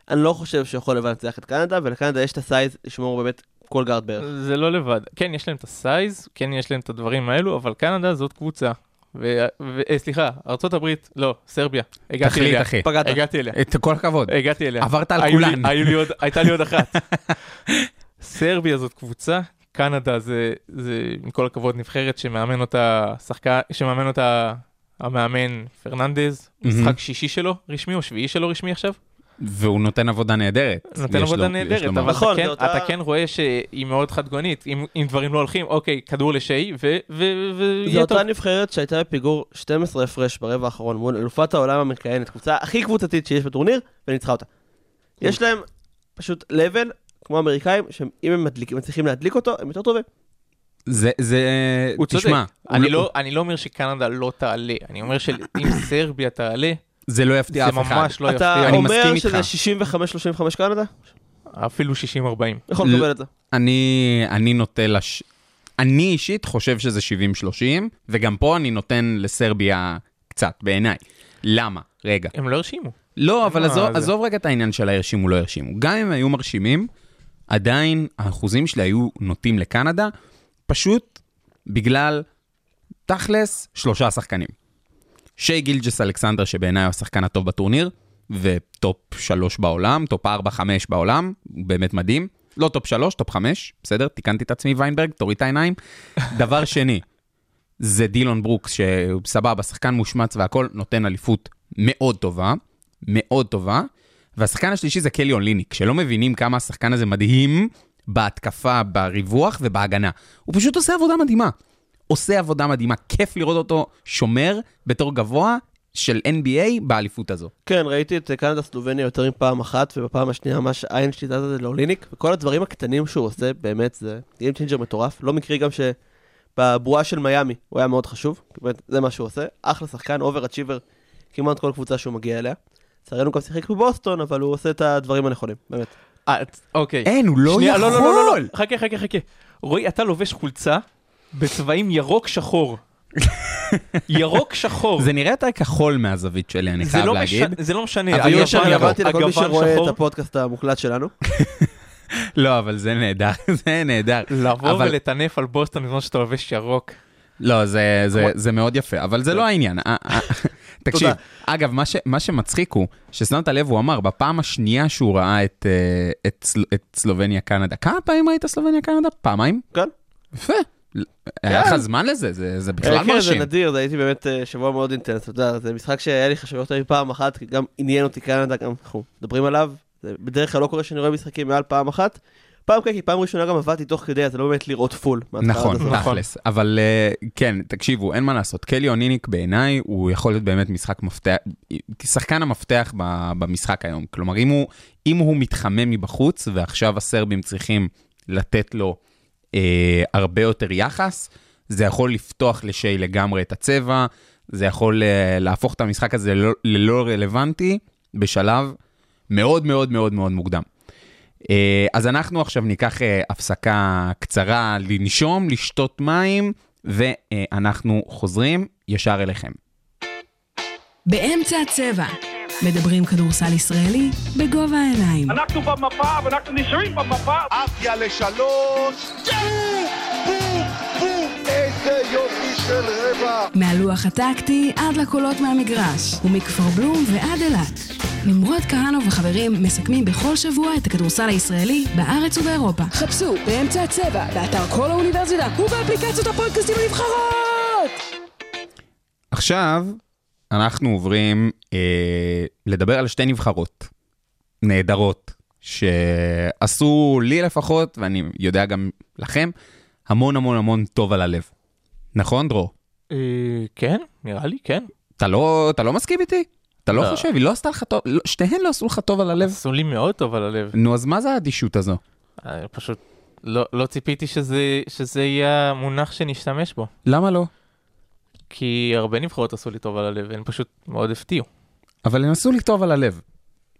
אני לא חושב שהוא יכול לבד לנצח את קנדה, ולקנדה יש את ה size לשמור באמת כל גארד בערך. זה לא לבד. כן, יש להם את ה size, כן, יש להם את הדברים האלו, אבל קנדה זאת קבוצה. ו... ו... אה, סליחה, ארצות הברית, לא, סרביה. הגעתי תחליט, אליה. אחי. פגעת. הגעתי אליה. את כל הכבוד. הגעתי אליה. עברת על היו לי- כולן. היו לי עוד, הייתה לי עוד אחת. *laughs* סרביה זאת קבוצה, קנדה זה, זה עם כל הכבוד נבחרת שמאמן אותה שחקן, שמאמן אותה המאמן פרננדז, מהמם. משחק שישי שלו רשמי או שביעי שלו רשמי עכשיו. והוא נותן עבודה נהדרת. נותן עבודה לו- נהדרת, אבל. נכון, אתה, כן, אותה- אתה כן רואה שהיא מאוד חדגונית, אם, אם דברים לא הולכים, אוקיי, כדור לשי, ו- ו- זו ויהיה טוב. אותה נבחרת שהייתה בפיגור 12 הפרש ברבע האחרון מול אלופת העולם המכהנת, קבוצה הכי קבוצתית שיש בטורניר, וניצחה אותה. יש להם פשוט level, כמו האמריקאים, שאם הם מדליק- מצליחים להדליק אותו, הם יותר טובים. זה, זה, הוא צודק. תשמע, אני הוא- לא, אני לא אומר שקנדה לא תעלה, אני אומר שאם *coughs* סרביה תעלה, זה לא יפתיע זה אף אחד. ממש לא אתה יפתיע. אני אומר מסכים שזה איתך. 65-35 קנדה? אפילו 60-40. יכול לקבל את זה. אני, אני נוטה לש... אני אישית חושב שזה 70-30, וגם פה אני נותן לסרביה קצת, בעיניי. למה? רגע. הם לא הרשימו. לא, אבל מה עזוב, זה? עזוב רגע את העניין של הירשימו לא ירשימו. גם אם היו מרשימים, עדיין האחוזים שלי היו נוטים לקנדה, פשוט בגלל, תכלס, שלושה שחקנים. שי גילג'ס אלכסנדר, שבעיניי הוא השחקן הטוב בטורניר, וטופ שלוש בעולם, טופ ארבע, חמש בעולם, הוא באמת מדהים. לא טופ שלוש, טופ חמש, בסדר? תיקנתי את עצמי ויינברג, תוריד את העיניים. *laughs* דבר שני, זה דילון ברוקס, שהוא סבבה, שחקן מושמץ והכל, נותן אליפות מאוד טובה, מאוד טובה. והשחקן השלישי זה קלי אוליניק, שלא מבינים כמה השחקן הזה מדהים בהתקפה, בריווח ובהגנה. הוא פשוט עושה עבודה מדהימה. עושה עבודה מדהימה, כיף לראות אותו שומר בתור גבוה, של NBA באליפות הזו. כן, ראיתי את קנדה סלובניה יותר מפעם אחת, ובפעם השנייה ממש עין שליטה זה לאוליניק, וכל הדברים הקטנים שהוא עושה, באמת, זה Game Changer מטורף. לא מקרי גם שבבועה של מיאמי הוא היה מאוד חשוב, באמת, זה מה שהוא עושה. אחלה שחקן, אובר אצ'יבר, כמעט כל קבוצה שהוא מגיע אליה. לצערנו גם שיחק בבוסטון, אבל הוא עושה את הדברים הנכונים, באמת. אה, אוקיי. אין, הוא לא יכול! לא, לא, לא, לא, לא, חכה, חכה, חכה. רועי, אתה לובש חולצה בצבעים ירוק שחור. *laughs* ירוק שחור. זה נראה יותר כחול מהזווית שלי, אני חייב לא להגיד. זה לא משנה. אבל יש שם אני ירוק. אמרתי לכל מי שרואה. את הפודקאסט המוקלט שלנו. *laughs* לא, אבל זה נהדר, *laughs* זה נהדר. לבוא אבל- ולטנף על בוסטון בזמן שאתה לובש ירוק. לא, זה, זה, כמו- זה מאוד יפה, אבל זה לא העניין. תקשיב. אגב, מה, ש, מה שמצחיק הוא, ששמת לב, הוא אמר, בפעם השנייה שהוא ראה את, אה, את, את סלובניה-קנדה, כמה פעמים ראית סלובניה-קנדה? פעמיים? כן. יפה. היה לך זמן לזה, זה, זה בכלל אה, כן, זה מרשים. נדיר, זה הייתי באמת אה, שבוע מאוד אינטנס, אתה יודע, זה משחק שהיה לי חשוב יותר מפעם אחת, גם עניין אותי קנדה, גם אנחנו מדברים עליו, בדרך כלל לא קורה שאני רואה משחקים מעל פעם אחת. פעם כן, כי פעם ראשונה גם עבדתי תוך כדי, אז לא באמת לראות פול. נכון, הסוף. תכלס. אבל אה, כן, תקשיבו, אין מה לעשות. קלי אוניניק בעיניי, הוא יכול להיות באמת משחק מפתח, שחקן המפתח ב- במשחק היום. כלומר, אם הוא, אם הוא מתחמם מבחוץ, ועכשיו הסרבים צריכים לתת לו אה, הרבה יותר יחס, זה יכול לפתוח לשי לגמרי את הצבע, זה יכול אה, להפוך את המשחק הזה ללא, ללא רלוונטי בשלב מאוד מאוד מאוד מאוד מוקדם. אה, אז אנחנו עכשיו ניקח אה, הפסקה קצרה לנשום, לשתות מים, ואנחנו חוזרים ישר אליכם. באמצע הצבע. מדברים כדורסל ישראלי בגובה העיניים. אנחנו במפה ואנחנו נשארים במפה. עפיה לשלוש, בום, בום, בום, איזה יופי של רבע. מהלוח הטקטי עד לקולות מהמגרש, ומכפר בלום ועד אילת. נמרוד כהנוב וחברים מסכמים בכל שבוע את הכדורסל הישראלי בארץ ובאירופה. חפשו באמצע הצבע, באתר כל האוניברסיטה ובאפליקציות הפודקאסטים הנבחרות! עכשיו אנחנו עוברים אה, לדבר על שתי נבחרות נהדרות, שעשו לי לפחות, ואני יודע גם לכם, המון המון המון טוב על הלב. נכון, דרור? אה, כן, נראה לי, כן. אתה לא, אתה לא מסכים איתי? אתה לא לא. חושב? היא לא עשתה לך טוב, לא, שתיהן לא עשו לך טוב על הלב? עשו לי מאוד טוב על הלב. נו, אז מה זה האדישות הזו? אה, פשוט לא לא ציפיתי שזה שזה יהיה המונח שנשתמש בו. למה לא? כי הרבה נבחרות עשו לי טוב על הלב, הן פשוט מאוד הפתיעו. אבל הם עשו לי טוב על הלב.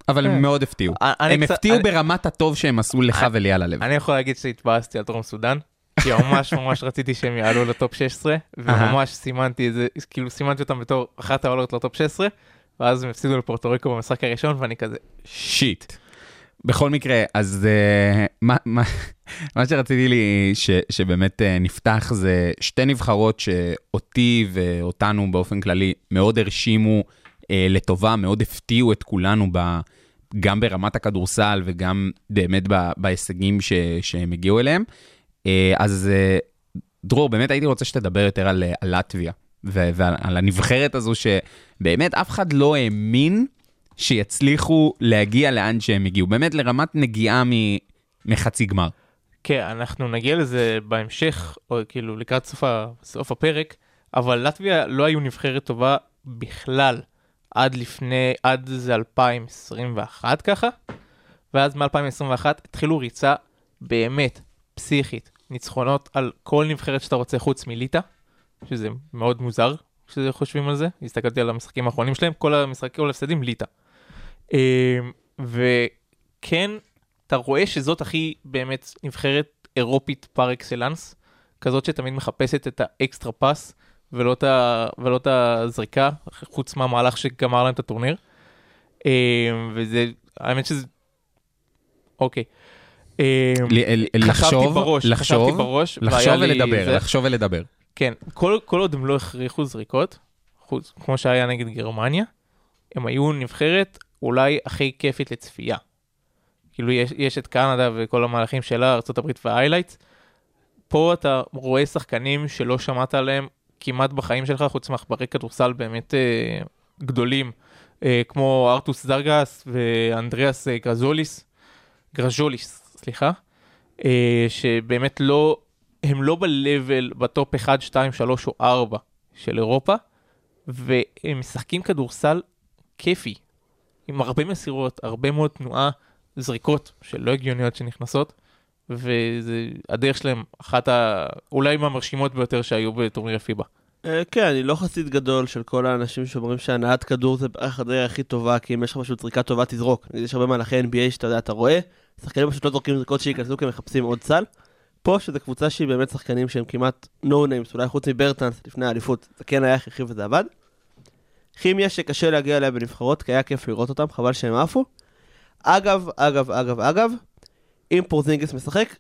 אבל הם כן. מאוד הפתיעו. אה, הם קצת- הפתיעו ברמת הטוב שהם עשו לך ולי על הלב. אני יכול להגיד שהתבאסתי על דרום סודאן, כי ממש *laughs* ממש רציתי שהם יעלו לטופ 16, וממש סימנתי את זה, כאילו סימנתי אותם בתור אחת העולות לטופ 16, ואז הם הפסידו לפורטו ריקו במשחק הראשון, ואני כזה, שיט. בכל מקרה, אז uh, מה, מה, מה שרציתי לי ש, שבאמת uh, נפתח זה שתי נבחרות שאותי ואותנו באופן כללי מאוד הרשימו uh, לטובה, מאוד הפתיעו את כולנו ב, גם ברמת הכדורסל וגם באמת ב, בהישגים ש, שהם הגיעו אליהם. Uh, אז uh, דרור, באמת הייתי רוצה שתדבר יותר על, על לטביה ועל על הנבחרת הזו שבאמת אף אחד לא האמין שיצליחו להגיע לאן שהם הגיעו, באמת לרמת נגיעה מ- מחצי גמר. כן, אנחנו נגיע לזה בהמשך, או כאילו לקראת סוף, ה, סוף הפרק, אבל לטביה לא היו נבחרת טובה בכלל עד לפני, עד זה 2021 ככה, ואז מ-2021 התחילו ריצה באמת פסיכית, ניצחונות על כל נבחרת שאתה רוצה חוץ מליטא, שזה מאוד מוזר כשחושבים על זה, הסתכלתי על המשחקים האחרונים שלהם, כל המשחקים, כל ההפסדים ליטא. אה, וכן, אתה רואה שזאת הכי באמת נבחרת אירופית פר אקסלנס, כזאת שתמיד מחפשת את ה extra pass ולא את, ה... ולא את הזריקה, חוץ מהמהלך שגמר להם את הטורניר. אה, וזה, האמת שזה, אוקיי. חשבתי לחשוב, לחשוב, לחשוב ולדבר, לחשוב ולדבר. כן, כל, כל עוד הם לא הכריחו זריקות, חוץ, כמו שהיה נגד גרמניה, הם היו נבחרת אולי הכי כיפית לצפייה. כאילו יש, יש את קנדה וכל המהלכים שלה, ארה"ב וההיילייטס. פה אתה רואה שחקנים שלא שמעת עליהם כמעט בחיים שלך, חוץ מעכברי כדורסל באמת אה, גדולים, אה, כמו ארטוס זרגס ואנדריאס אה, גרזוליס, גרז'וליס, סליחה, אה, שבאמת לא, הם לא ב-level, בטופ 1, 2, 3 או 4 של אירופה, והם משחקים כדורסל כיפי, עם הרבה מסירות, הרבה מאוד תנועה, זריקות שלא הגיוניות שנכנסות, והדרך שלהם אחת ה... אולי מהמרשימות ביותר שהיו בטורניר הפיבה. אה, כן, אני לא חסיד גדול של כל האנשים שאומרים שהנעת כדור זה בערך הדרך הכי טובה, כי אם יש לך פשוט זריקה טובה תזרוק. יש הרבה מהלכי NBA שאתה יודע, אתה רואה, שחקנים פשוט לא זורקים זריקות שייכנסו כי הם מחפשים עוד סל. פה, שזו קבוצה שהיא באמת שחקנים שהם כמעט no names, אולי חוץ מברטנס לפני האליפות, זה כן היה הכרחי וזה עבד. כימיה שקשה להגיע אליה בנבחרות, כי היה כיף לראות אותם, חבל שהם עפו. אגב, אגב, אגב, אגב, אם פורזינגיס משחק,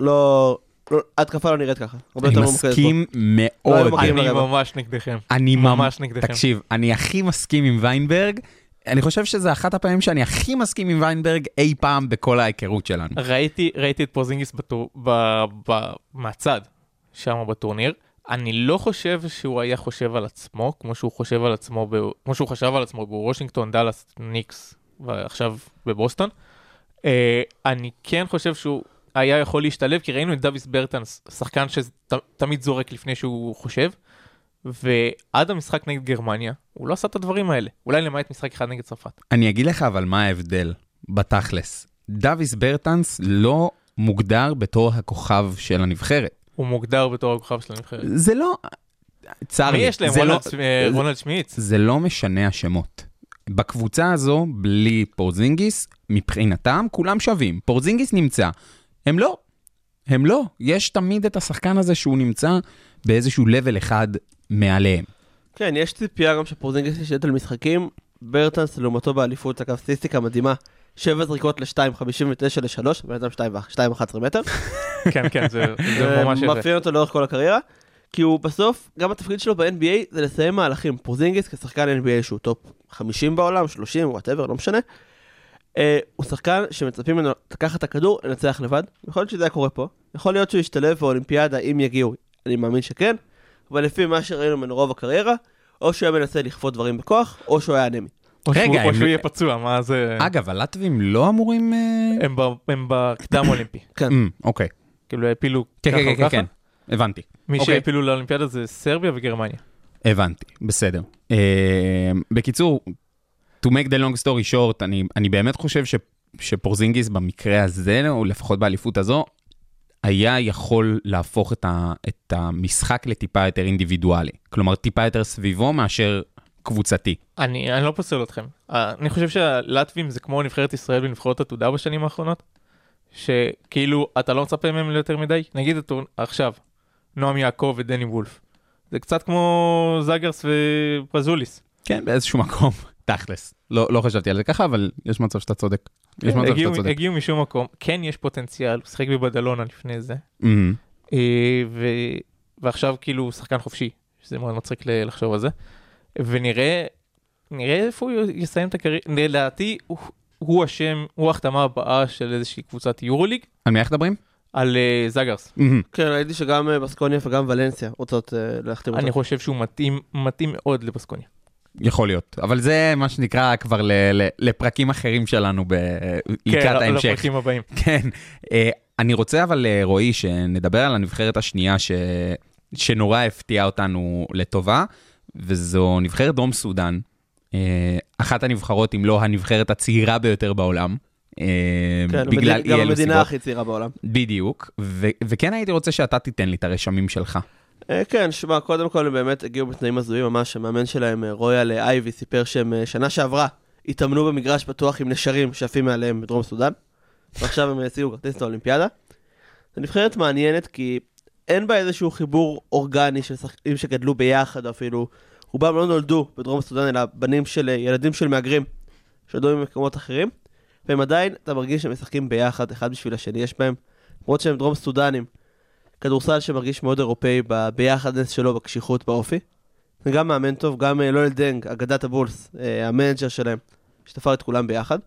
לא... לא התקפה לא נראית ככה. אני. מסכים לא מאוד. מגיעים אני. ממש נגדכם. אני ממש נגדכם. תקשיב, אני הכי מסכים עם ויינברג. אני חושב שזה אחת הפעמים שאני הכי מסכים עם ויינברג אי פעם בכל ההיכרות שלנו. ראיתי, ראיתי את פורזינגיס בטור, ב, ב, מהצד, שם בטורניר. אני לא חושב שהוא היה חושב על עצמו, כמו שהוא חושב על עצמו, ב, כמו שהוא חשב על עצמו בוושינגטון, דאלאס, ניקס, ועכשיו בבוסטון. אה, אני כן חושב שהוא היה יכול להשתלב, כי ראינו את דוויס ברטנס, שחקן שתמיד זורק לפני שהוא חושב, ועד המשחק נגד גרמניה, הוא לא עשה את הדברים האלה. אולי למעט משחק אחד נגד צרפת. אני אגיד לך אבל מה ההבדל בתכלס. דוויס ברטנס לא מוגדר בתור הכוכב של הנבחרת. הוא מוגדר בתור הכוכב של הנבחרת. זה לא... צר מי לי. יש להם? רונלד לא- אה, רונלד שמיץ? זה לא משנה השמות. בקבוצה הזו, בלי פורזינגיס, מבחינתם כולם שווים. פורזינגיס נמצא. הם לא. הם לא. יש תמיד את השחקן הזה שהוא נמצא באיזשהו level אחד מעליהם. כן, יש ציפייה גם שפורזינגיס ישתלט על משחקים. ברטנס לעומתו באליפות, אגב, סטטיסטיקה מדהימה. 7 זריקות ל-2, 59 ל-3, בן אדם 2.11 מטר. *laughs* כן, כן, זה זה ממש יפה. מאפיין אותו לאורך כל הקריירה. כי הוא בסוף, גם התפקיד שלו ב-NBA זה לסיים מהלכים. פורזינגיס כשחקן NBA שהוא טופ 50 בעולם, 30, whatever, לא משנה. אה, הוא שחקן שמצפים ממנו לקחת את הכדור, לנצח לבד. יכול להיות שזה היה קורה פה. יכול להיות שהוא ישתלב באולימפיאדה אם יגיעו. אני מאמין שכן. אבל לפי מה שראינו ממנו רוב הקריירה, או שהוא היה מנסה לכפות דברים בכוח, או שהוא היה אנמי. או רגע, שהוא- או שהוא יהיה פצוע, מה זה... אגב, הלטבים לא אמורים... אה, הם ב- הם בקדם אולימפי. *coughs* כן. אמ, אוקיי. כאילו העפילו כן, ככה כן, או כן, ככה. כן. הבנתי. מי אוקיי. שהעפילו לאולימפיאדה זה סרביה וגרמניה. הבנתי, בסדר. Uh, בקיצור, to make the long story short, אני, אני באמת חושב ש, שפורזינגיס במקרה הזה, או לפחות באליפות הזו, היה יכול להפוך את, ה, את המשחק לטיפה יותר אינדיבידואלי. כלומר, טיפה יותר סביבו מאשר קבוצתי. אני אני לא פוסל אתכם. אה, אני חושב שהלטבים זה כמו נבחרת ישראל בנבחרות עתודה בשנים האחרונות. שכאילו אתה לא מצפה מהם ליותר מדי. נגיד את- עכשיו, נועם יעקב ודני וולף. זה קצת כמו זאגרס ופרזוליס. כן, באיזשהו מקום, תכלס. לא, לא חשבתי על זה ככה, אבל יש מצב שאתה צודק. יש מצב הגיעו- שאתה צודק. הגיעו משום מקום. כן יש פוטנציאל, הוא שיחק בבדלונה לפני זה. אה, ו... ועכשיו כאילו הוא שחקן חופשי, שזה מאוד מצחיק לחשוב על זה. ונראה נראה איפה הוא יסיים את הקריירה. לדעתי הוא- הוא השם, הוא ההחתמה הבאה של איזושהי קבוצת יורוליג על מי אנחנו מדברים? על אה, זאגרס. אמ, כן, ראיתי שגם אה, בסקוניה וגם ולנסיה רוצות אה, להחתים אותו. אני חושב שהוא מתאים, מתאים מאוד לבסקוניה. יכול להיות, אבל זה מה שנקרא כבר ל, ל, לפרקים אחרים שלנו ב, לקראת כן, ההמשך. לפרקים הבאים. *laughs* כן, אה, אני רוצה אבל, אה, רועי, שנדבר על הנבחרת השנייה ש... שנורא הפתיעה אותנו לטובה, וזו נבחרת דרום סודאן, אה, אחת הנבחרות, אם לא הנבחרת הצעירה ביותר בעולם. כן, בגלל המדינה- גם אי אלו המדינה סיבות. הכי צעירה בעולם. בדיוק, ו- וכן הייתי רוצה שאתה תיתן לי את הרשמים שלך. אה, כן, שמע, קודם כל הם באמת הגיעו בתנאים הזויים ממש, המאמן שלהם, אה, רויאל אה, אייבי, סיפר שהם שנה שעברה התאמנו במגרש פתוח עם נשרים שעפים מעליהם בדרום סודאן, ועכשיו הם השיגו כרטיס לאולימפיאדה. זו נבחרת מעניינת כי אין בה איזשהו חיבור אורגני של שחקנים שגדלו ביחד, אפילו רובם לא נולדו בדרום סודאן, אלא בנים של, ילדים של מהגרים, שנולדו ממקומות אחרים, והם עדיין, אתה מרגיש שהם משחקים ביחד, אחד בשביל השני, יש בהם, למרות שהם דרום סודנים, כדורסל שמרגיש מאוד אירופאי ביחדנס שלו, בקשיחות, באופי. וגם מאמן טוב, גם אה, לואל דנג, אגדת הבולס, אה, ה manager שלהם, שתפר את כולם ביחד.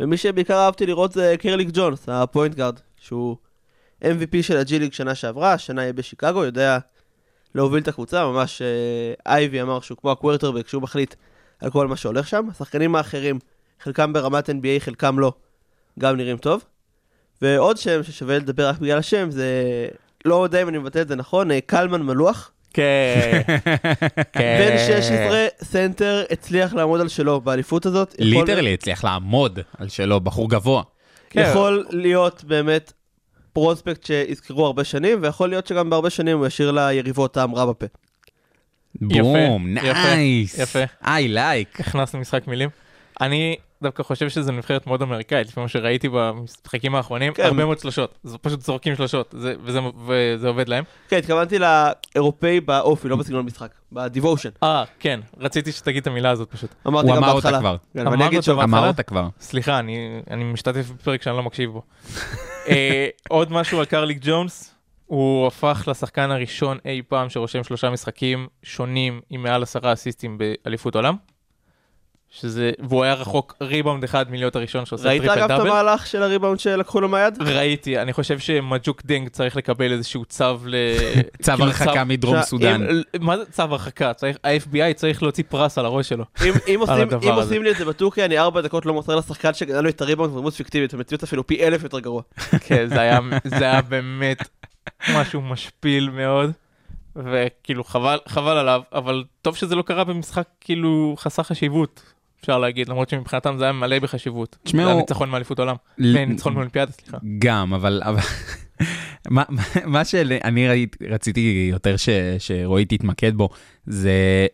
ומי שבעיקר אהבתי לראות זה קרליק ג'ונס, ה point guard, שהוא MVP של ה G League שנה שעברה, השנה יהיה בשיקגו, יודע להוביל את הקבוצה, ממש אה, אייבי אמר שהוא כמו הקוורטרבק, שהוא מחליט על כל מה שהולך שם. השחקנים האחרים, חלקם ברמת NBA, חלקם לא, גם נראים טוב. ועוד שם ששווה לדבר רק בגלל השם, זה... לא יודע אם אני מבטא את זה נכון, אה, קלמן מלוח, כן. כן. *laughs* בן 16, center, הצליח לעמוד על שלו באליפות הזאת. literally הצליח לעמוד על שלו, בחור גבוה. כן. יכול להיות באמת prospect שיזכרו הרבה שנים, ויכול להיות שגם בהרבה שנים הוא ישאיר ליריבות טעם רע בפה. בום, nice. יפה. I like. הכנסנו משחק מילים. אני דווקא חושב שזו נבחרת מאוד אמריקאית, לפי מה שראיתי במשחקים האחרונים, כן. הרבה מאוד שלושות. זה פשוט זורקים שלושות, זה- וזה- וזה עובד להם. כן, התכוונתי לאירופאי באופי, לא בסגנון משחק, בדיבושן. אה, כן, רציתי שתגיד את המילה הזאת פשוט. אמרתי הוא גם אמר אותה בהתחלה. כבר. כן, אמר אותה שוב, בהתחלה? אמר אותה כבר. סליחה, אני, אני משתתף בפרק שאני לא מקשיב בו. אה, עוד משהו על קרליק ג'ונס, הוא הפך לשחקן הראשון אי פעם שרושם שלושה משחקים שונים עם מעל עשרה אסיסטים באליפות עולם. שזה, והוא היה רחוק ריבאונד אחד מלהיות הראשון שעושה ראית triple אגב את double. המהלך של הריבאונד שלקחו לו מהיד? ראיתי, אני חושב שמג'וק דנג צריך לקבל איזשהו צו ל... *laughs* צו כאילו, הרחקה מדרום סודאן. מה זה צו הרחקה? ה-FBI צריך להוציא פרס על הראש שלו. אם- אם *laughs* עושים- לי את זה בטורקיה, אני ארבע דקות לא מוסר לשחקן שגדל לי את הריבאונד ודמות פיקטיבית, במציאות אפילו פי אלף יותר גרוע. *laughs* כן, זה היה באמת משהו משפיל מאוד, וכאילו חבל, חבל עליו, אבל טוב שזה לא קרה במשחק כאילו חסר חשיבות, אפשר להגיד, למרות שמבחינתם זה היה מלא בחשיבות. תשמעו- זה היה ניצחון מאליפות עולם, ל- ניצחון מאולימפיאדה, סליחה. גם, אבל... אבל- *laughs* מה- שאני ראית- רציתי יותר ש- שרועי תתמקד בו, זה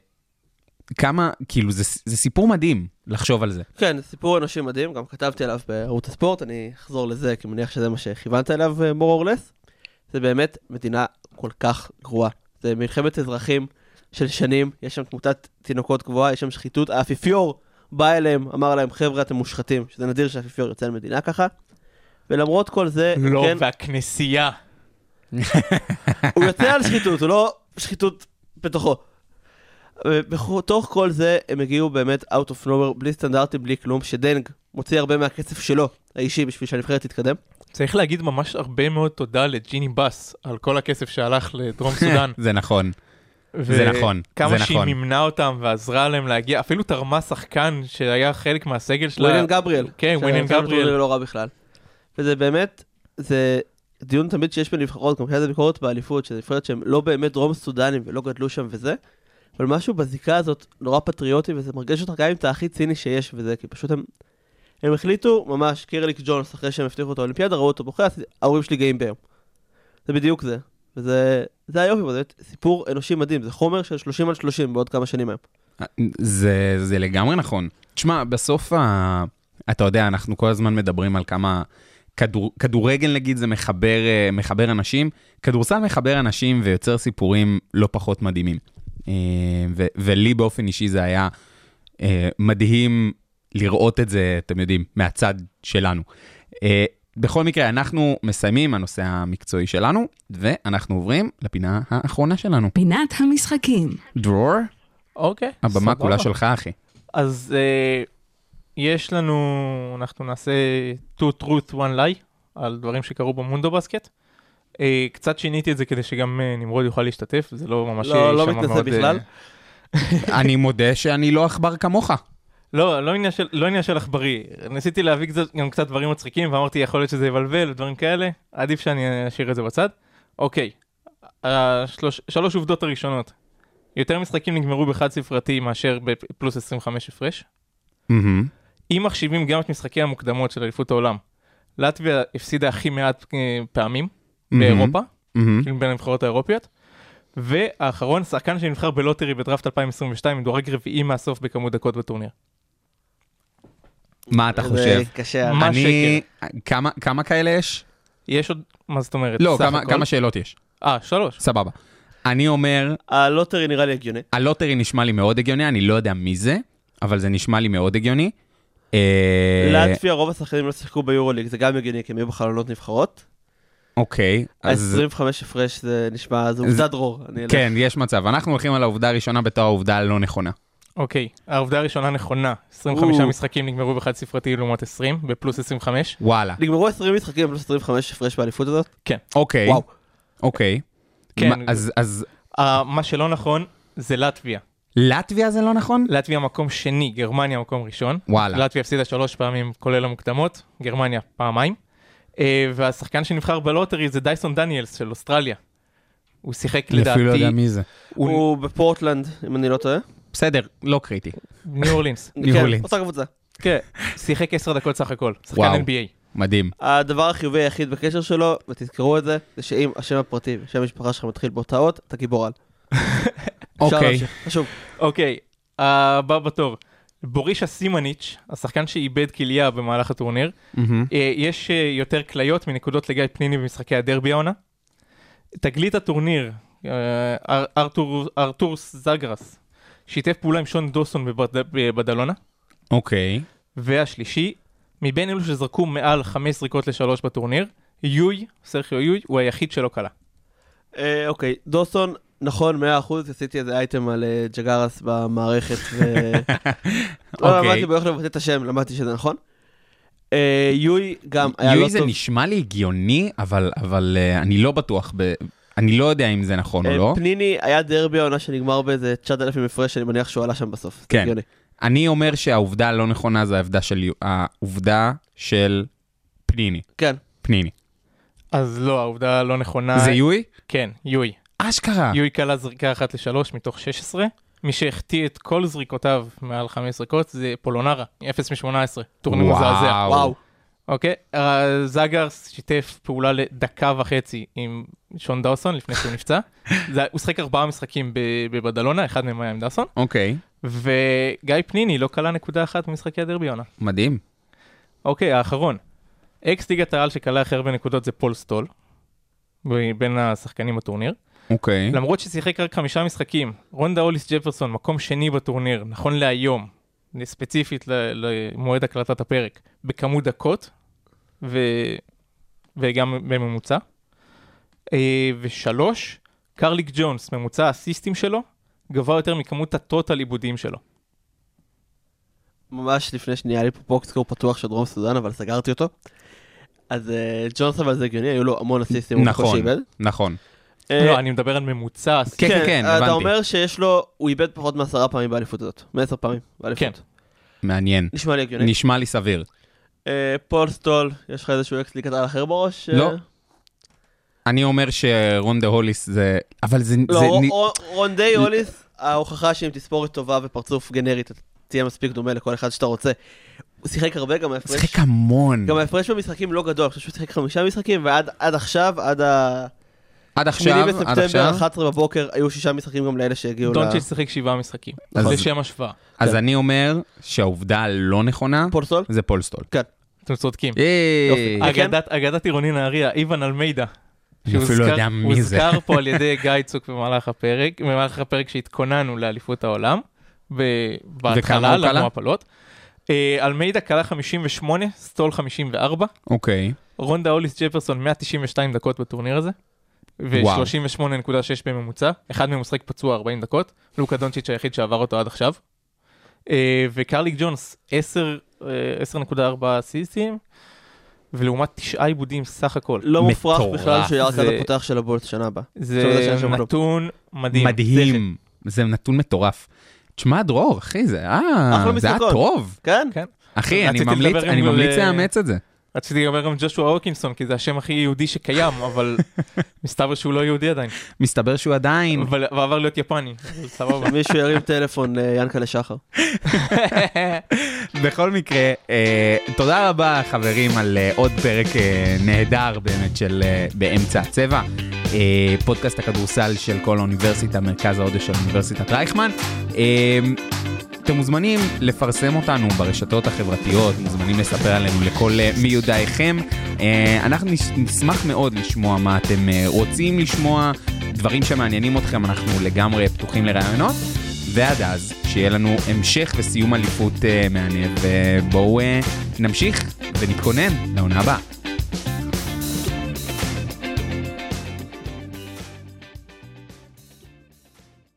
כמה, כאילו, זה זה סיפור מדהים לחשוב על זה. כן, סיפור אנושי מדהים, גם כתבתי עליו בערוץ הספורט, אני אחזור לזה, כי מניח שזה מה שכיוונת אליו, אה, more or less. זה באמת מדינה כל כך גרועה. זה מלחמת אזרחים של שנים, יש שם תמותת תינוקות גבוהה, יש שם שחיתות. האפיפיור בא אליהם, אמר להם, חבר'ה, אתם מושחתים, שזה נדיר שהאפיפיור יוצא למדינה ככה. ולמרות כל זה, לא, כן, והכנסייה. הוא יוצא על שחיתות, הוא לא שחיתות בתוכו. בתוך כל זה הם הגיעו באמת out of nowhere, בלי סטנדרטים, בלי כלום, שדנג מוציא הרבה מהכסף שלו, האישי, בשביל שהנבחרת תתקדם. צריך להגיד ממש הרבה מאוד תודה לג'יני בס על כל הכסף שהלך לדרום סודאן. *laughs* זה נכון. זה נכון, כמה זה שהיא נכון. מימנה אותם ועזרה להם להגיע, אפילו תרמה שחקן שהיה חלק מהסגל שלה. וויליאן גבריאל. כן, וויליאן גבריאל. לא רע בכלל. וזה באמת, זה דיון תמיד שיש בנבחרות, גם כאלה ביקורת באליפות, שזה נבחרת שהם לא באמת דרום סודנים ולא גדלו שם וזה, אבל משהו בזיקה הזאת נורא פטריוטי, וזה מרגיש אותך גם אם אתה הכי ציני שיש וזה, כי פשוט הם... הם החליטו, ממש, קירליק ג'ונס, אחרי שהם הבטיחו אותו לאולימפיאדה, ראו אותו בוכה, ההורים שלי גאים ביום. זה בדיוק זה. וזה זה היופי, זה סיפור אנושי מדהים, זה חומר של 30 על 30 בעוד כמה שנים היום. זה, זה לגמרי נכון. תשמע, בסוף, ה... אתה יודע, אנחנו כל הזמן מדברים על כמה... כדור, כדורגל נגיד זה מחבר, אה, מחבר אנשים, כדורסל מחבר אנשים ויוצר סיפורים לא פחות מדהימים. אה, ו, ולי באופן אישי זה היה אה, מדהים לראות את זה, אתם יודעים, מהצד שלנו. בכל מקרה, אנחנו מסיימים הנושא המקצועי שלנו, ואנחנו עוברים לפינה האחרונה שלנו. פינת המשחקים. דרור, אוקיי, הבמה סבבה. כולה שלך, אחי. אז אה, יש לנו, אנחנו נעשה two truth one lie על דברים שקרו במונדו בסקט. אה, קצת שיניתי את זה כדי שגם אה, נמרוד יוכל להשתתף, זה לא ממש לא- לא מתנשא בכלל. אני מודה שאני לא עכבר כמוך. לא, לא עניין של, לא עניין של עכברי. ניסיתי להביא קצת, גם קצת דברים מצחיקים, ואמרתי, יכול להיות שזה יבלבל ודברים כאלה, עדיף שאני אשאיר את זה בצד. אוקיי, השלוש, שלוש עובדות הראשונות. יותר משחקים נגמרו בחד ספרתי מאשר בפלוס 25 הפרש. מהמם. אם מחשיבים גם את משחקי המוקדמות של אליפות העולם, לטביה הפסידה הכי מעט אה, פעמים מהמם. באירופה. כאילו בין הנבחרות האירופיות. והאחרון, שחקן שנבחר ב lottery בדראפט 2022, מדורג רביעי מהסוף בכמות דקות בטורניר. מה אתה זה חושב? קשה. מה אני... כמה- כמה כאלה יש? יש עוד, מה זאת אומרת? לא, סך כמה- הכל? כמה שאלות יש. אה, שלוש. סבבה. אני אומר, ה lottery נראה לי הגיוני. ה lottery נשמע לי מאוד הגיוני, אני לא יודע מי זה, אבל זה נשמע לי מאוד הגיוני. אה, לטביה רוב השחקנים לא שיחקו ביורוליג, זה גם הגיוני, כי הם היו בחלונות נבחרות. אוקיי, אז ה-25 הפרש זה נשמע, זה עובדה דרור. אני אלך. כן, יש מצב. אנחנו הולכים על העובדה הראשונה בתור העובדה הלא נכונה. אוקיי, העובדה הראשונה נכונה, 25 או. משחקים נגמרו בחד ספרתי לעומת 20, בפלוס 25. וואלה. נגמרו 20 משחקים פלוס 25 הפרש באליפות הזאת. אוקיי. וואו. אוקיי. כן. אז- אז אה, מה שלא נכון זה לטביה. לטביה זה לא נכון? לטביה מקום שני, גרמניה מקום ראשון. וואלה. לטביה הפסידה שלוש פעמים כולל המוקדמות, גרמניה פעמיים. אה, והשחקן שנבחר ב lottery זה דייסון דניאלס של אוסטרליה. הוא שיחק אני אפילו לא יודע לדעתי, מי זה. הוא הוא בפורטלנד, אם אני לא טועה. בסדר, לא קריטי. ניו אורלינס. ניו *laughs* כן, אורלינס. אותה קבוצה. כן, שיחק 10 דקות סך הכל, שחקן. NBA. מדהים. הדבר החיובי היחיד בקשר שלו, ותזכרו את זה, זה שאם השם הפרטי ושם המשפחה שלך מתחיל באותה אות, אתה גיבור על. *laughs* אוקיי. חשוב. אוקיי, הבא בתור. בורישה סימניץ', השחקן שאיבד כליה במהלך הטורניר. אה, יש אה, יותר כליות מנקודות לגיא פניני במשחקי הדרבי העונה. תגלית הטורניר, אה, אר- ארתור- ארתורס זגרס, שיתף פעולה עם שון דוסון בבד- בבדלונה. אוקיי. והשלישי, מבין אלו שזרקו מעל חמש זריקות לשלוש בטורניר, יוי, סרחיו יוי, הוא היחיד שלא קלע. אה, אוקיי, דוסון, נכון, 100%, עשיתי איזה אייטם על אה, ג'גארס במערכת, ו... *laughs* לא אוקיי. למדתי באיך לבטא את השם, למדתי שזה נכון. אה, יוי גם היה לא יואי זה טוב. נשמע לי הגיוני, אבל אבל, אה, אני לא בטוח, ב- אני לא יודע אם זה נכון או אה, לא. פניני היה דרבי העונה שנגמר באיזה 9,000 הפרש, אני מניח שהוא עלה שם בסוף. כן. אני אומר שהעובדה הלא נכונה זה העובדה של העובדה של פניני. כן. פניני. אז לא, העובדה לא נכונה. זה יואי? כן, יוי. אשכרה. יוי קלה זריקה אחת לשלוש מתוך 16. מי שהחטיא את כל זריקותיו מעל חמש זריקות זה פולונרה, 0 מ-18. טורניר מזעזע. וואו. אוקיי, אה, זאגרס שיתף פעולה לדקה וחצי עם שון דאוסון לפני שהוא נפצע. *laughs* זה- הוא שיחק ארבעה משחקים בבדלונה, אחד מהם היה עם דאוסון. אוקיי, וגיא פניני לא קלע נקודה אחת במשחקי הדרבי העונה. מדהים. אוקיי, האחרון. אקס ליגת העל שקלע הכי הרבה נקודות זה פול סטול, בין השחקנים בטורניר. אוקיי. למרות ששיחק רק חמישה משחקים, רונדה אוליס ג'פרסון, מקום שני בטורניר, נכון להיום, ספציפית למועד הקלטת הפרק, בכמות דקות, ו... וגם בממוצע. אה, ושלוש, קרליק ג'ונס, ממוצע הסיסטים שלו, גבוה יותר מכמות הטוטל עיבודים שלו. ממש לפני שנייה לי פה בוקסקור פתוח של דרום סודאן, אבל סגרתי אותו. אז אה, ג'ונס אבל זה הגיוני, היו לו המון אסיסטים. נכון. נכון. אה, לא, אני מדבר על ממוצע. כן, כן, כן, הבנתי. אתה אומר שיש לו, הוא איבד פחות מעשרה פעמים באליפות הזאת. מעשר פעמים באליפות. כן. מעניין. נשמע לי הגיוני. נשמע לי סביר. אה, פול סטול, יש לך איזשהו אקס על אחר בראש? לא. אה, אני אומר שרונדה הוליס זה... אבל זה... לא, זה- רו- נ- רו- רונדי הוליס, ההוכחה שאם תספורת טובה ופרצוף גנרית, תהיה מספיק דומה לכל אחד שאתה רוצה. הוא שיחק הרבה, גם ההפרש... שיחק המון. גם ההפרש במשחקים לא גדול, אני חושב שהוא שיחק חמישה משחקים, ועד עד עכשיו, עד ה... עד 8 עכשיו, עד בספטמבר, עכשיו. 11 בבוקר, היו שישה משחקים גם לאלה שהגיעו ל... דונצ'יץ' שיחק שבעה משחקים. אז- זה שם השוואה. אז כן. אני אומר שהעובדה הלא נכונה פול סטול? זה פולסטול. אתם צודקים. יופי. אגדת, עירוני נהריה, איוון אלמידה. אני אפילו לא יודע מי זה. הוזכר פה על ידי גיא צוק במהלך הפרק, במהלך הפרק שהתכוננו לאליפות העולם, בהתחלה? למועפלות. אה, אלמידה כלה 58, סטול 54, אוקיי. רונדה אוליס ג'פרסון 192 דקות בטורניר הזה. ו-38.6 בממוצע, אחד מהם משחק פצוע 40 דקות, לוקה דונצ'יץ' היחיד שעבר אותו עד עכשיו. אה, וקרליק ג'ונס 10, אה, 10.4 סיסים, ולעומת תשעה עיבודים סך הכל. לא מופרך. בכלל שהוא יהיה הרכז זה- הפותח של הבולט שנה הבאה. זה כלום. נתון מדהים. מדהים. זה נתון מטורף. תשמע, דרור, אחי, זה היה... זה היה. טוב. כן? כן. אחי, אני ממליץ, לאמץ את זה. רציתי לדבר גם ג'ושוע הוקינסון, כי זה השם הכי יהודי שקיים, אבל *laughs* מסתבר שהוא לא יהודי עדיין. מסתבר שהוא עדיין... אבל הוא עבר להיות יפני, סבבה. *laughs* מישהו ירים טלפון ליענקלה שחר. *laughs* בכל מקרה, אה, תודה רבה חברים על אה, עוד פרק אה, נהדר באמת של אה, באמצע הצבע. אה, פודקאסט הכדורסל של כל האוניברסיטה, מרכז ההודו של אוניברסיטת רייכמן. אתם מוזמנים לפרסם אותנו ברשתות החברתיות, מוזמנים לספר עלינו לכל אה, מיודעיכם. אה, אנחנו נש- נשמח מאוד לשמוע מה אתם אה, רוצים לשמוע, דברים שמעניינים אתכם, אנחנו לגמרי פתוחים לרעיונות. ועד אז, שיהיה לנו המשך וסיום אליפות מהנה, ובואו נמשיך ונתכונן לעונה הבאה.